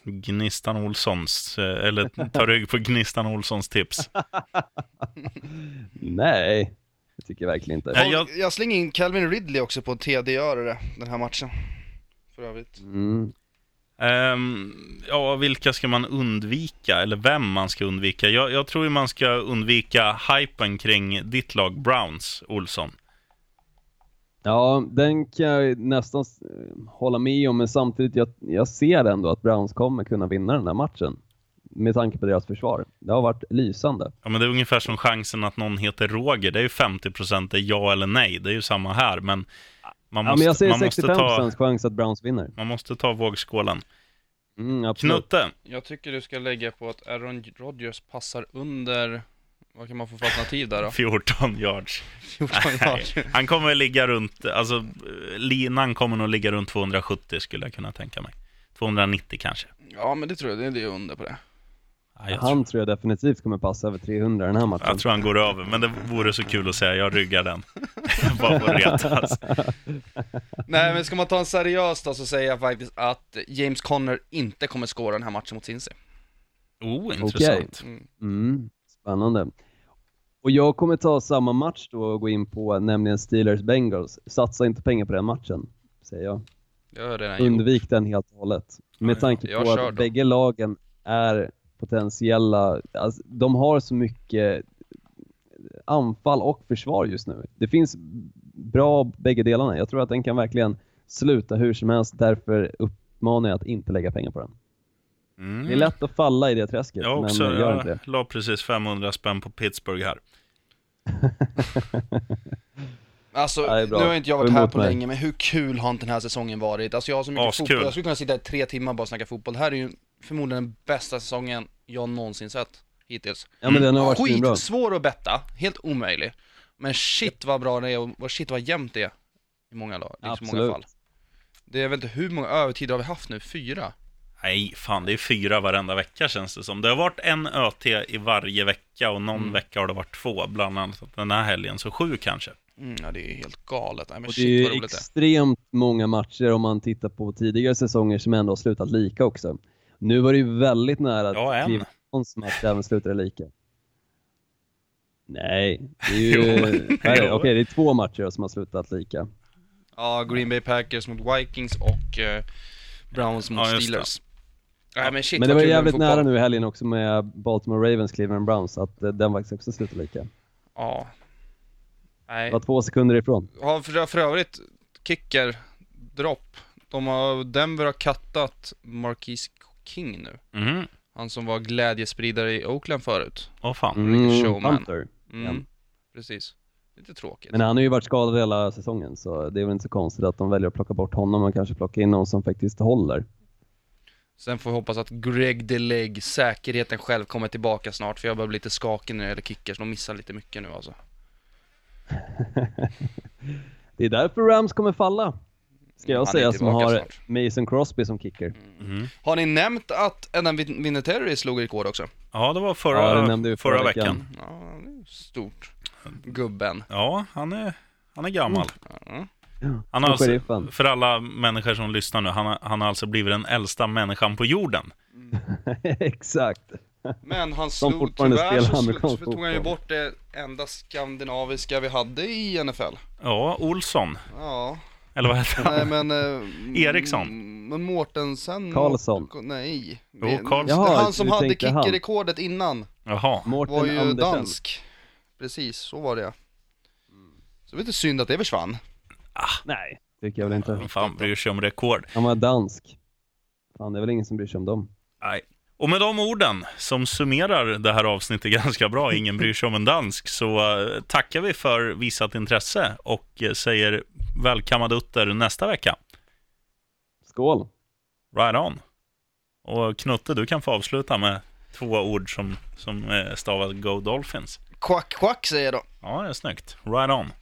Gnistan Olssons, eh, eller ta rygg på Gnistan Olssons tips. *laughs* Nej, det tycker jag verkligen inte. Jag, jag- slänger in Calvin Ridley också på TD-öre den här matchen. För övrigt. Mm. Ehm, ja, vilka ska man undvika? Eller vem man ska undvika? Jag, jag tror ju man ska undvika hypen kring ditt lag Browns, Olsson. Ja, den kan jag nästan hålla med om, men samtidigt jag, jag ser ändå att Browns kommer kunna vinna den här matchen. Med tanke på deras försvar. Det har varit lysande. Ja, men det är ungefär som chansen att någon heter Roger. Det är ju 50% det är ja eller nej. Det är ju samma här, men man Ja, måste, men jag säger man måste 65% ta, chans att Browns vinner. man måste ta vågskålen. Mm. Knutte, Jag tycker du ska lägga på att Aaron Rodgers passar under Vad kan man få för alternativ där då? *laughs* 14 yards. 14 Nej, yards. han kommer ligga runt, alltså linan kommer nog ligga runt 270 skulle jag kunna tänka mig. 290 kanske. Ja, men det tror jag, det är under på det. Ja, jag, Han tror, tror jag definitivt kommer passa över 300 den här matchen. jag tror han går över, men det vore så kul att säga, jag ryggar den. *laughs* Bara för att retas. *laughs* Nej, men ska man ta en seriös då så säger jag faktiskt att James Conner inte kommer skåra den här matchen mot Cincy. Oh, intressant. Mm. Mm, spännande. Och jag kommer ta samma match då och gå in på, nämligen Steelers-Bengals. Satsa inte pengar på den matchen, säger jag. Jag. Undvik den helt och hållet. Med Ja, tanke jag på att då. bägge lagen är potentiella, alltså, de har så mycket anfall och försvar just nu. Det finns bra bägge delarna. Jag tror att den kan verkligen sluta hur som helst, därför uppmanar jag att inte lägga pengar på den. Det är Mm. lätt att falla i det träsket, Jag också, men gör inte det. jag la precis 500 spänn på Pittsburgh här. *laughs* Alltså, Ja, nu har inte jag varit här på mig. länge, men hur kul har inte den här säsongen varit? Alltså jag har så mycket Askul. fotboll, jag skulle kunna sitta i tre timmar och bara snacka fotboll. Det här är ju förmodligen den bästa säsongen jag någonsin sett hittills. Ja men den har varit svinbra. Skit svår att betta, helt omöjlig. Men shit vad bra det är och vad- shit vad jämnt det är i många lag, liksom många Absolut. fall. Det är väl inte hur många övertider har vi haft nu? Fyra? Nej, fan det är fyra varenda vecka känns det som. Det har varit en ÖT i varje vecka och någon Mm. vecka har det varit två, bland annat den här helgen, så sju kanske. Mm, ja det är helt galet. Nej men Och det är shit ju vad roligt det är. extremt många matcher om man tittar på tidigare säsonger som ändå har slutat lika också. Nu var det ju väldigt nära Ja, att Clevelands match även slutade lika. Nej, det är *laughs* Jo, ju... Okej, det är två matcher som har slutat lika. Ja, Green Bay Packers mot Vikings och eh, Browns mot Ja, det. Steelers. Nej men shit Men det var jävligt nära nu i helgen också med Baltimore Ravens, Cleveland Browns, att eh, den faktiskt också slutade lika. Ja. Det Nej. var två sekunder ifrån. Har för, för övrigt, kicker, dropp. De har, Denver har kattat Marquise King nu. Mhm. Han som var glädjespridare i Oakland förut. Åh fan. Mm. showman. Hunter. Mm, Ja. precis. Lite tråkigt. Men han har ju varit skadad hela säsongen, så det är väl inte så konstigt att de väljer att plocka bort honom och kanske plocka in någon som faktiskt håller. Sen får vi hoppas att Greg DeLeg, säkerheten själv, kommer tillbaka snart. För jag börjar bli lite skakig när det gäller kickers. De missar lite mycket nu alltså. *laughs* Det är därför Rams kommer falla. Ska jag säga som har snart. Mason Crosby som kicker. Mhm. Har ni nämnt att Adam Vin- Vinatieri slog rekord också? Ja, det var Ja, förra, det nämnde förra, förra veckan. veckan. Ja, det är stort. Gubben. Ja, han är, han är gammal. Ja. Han har alltså, för alla människor som lyssnar nu, han har, han har alltså blivit den äldsta människan på jorden. *laughs* Exakt. Men han Som slog, fortfarande tyvärr så, amerikansk så tog han ju bort det enda skandinaviska vi hade i NFL. Ja, Olsson. Ja, Eller vad heter han? nej men... Eh, *laughs* Eriksson. mm, Men Mårtensen... Karlsson. Nej. Jo, Karlsson. det- Jaha, han som hade kickerrekordet innan Jaha. Mårten var ju Andersen. dansk. Precis, så var det. Så det var lite synd att det försvann. Nej, tycker jag väl inte. Vem fan bryr sig om rekord? Han var dansk. Fan, det är väl ingen som bryr sig om dem. Nej. Och med de orden som summerar det här avsnittet *laughs* ganska bra, ingen bryr sig om en dansk, så eh, tackar vi för visat intresse och eh, säger välkammadutter nästa vecka. Skål! Right on. Och Knutte, du kan få avsluta med två ord som, som eh, stavas Go Dolphins. Quack, quack säger jag då. Ja, det är snyggt. Right on.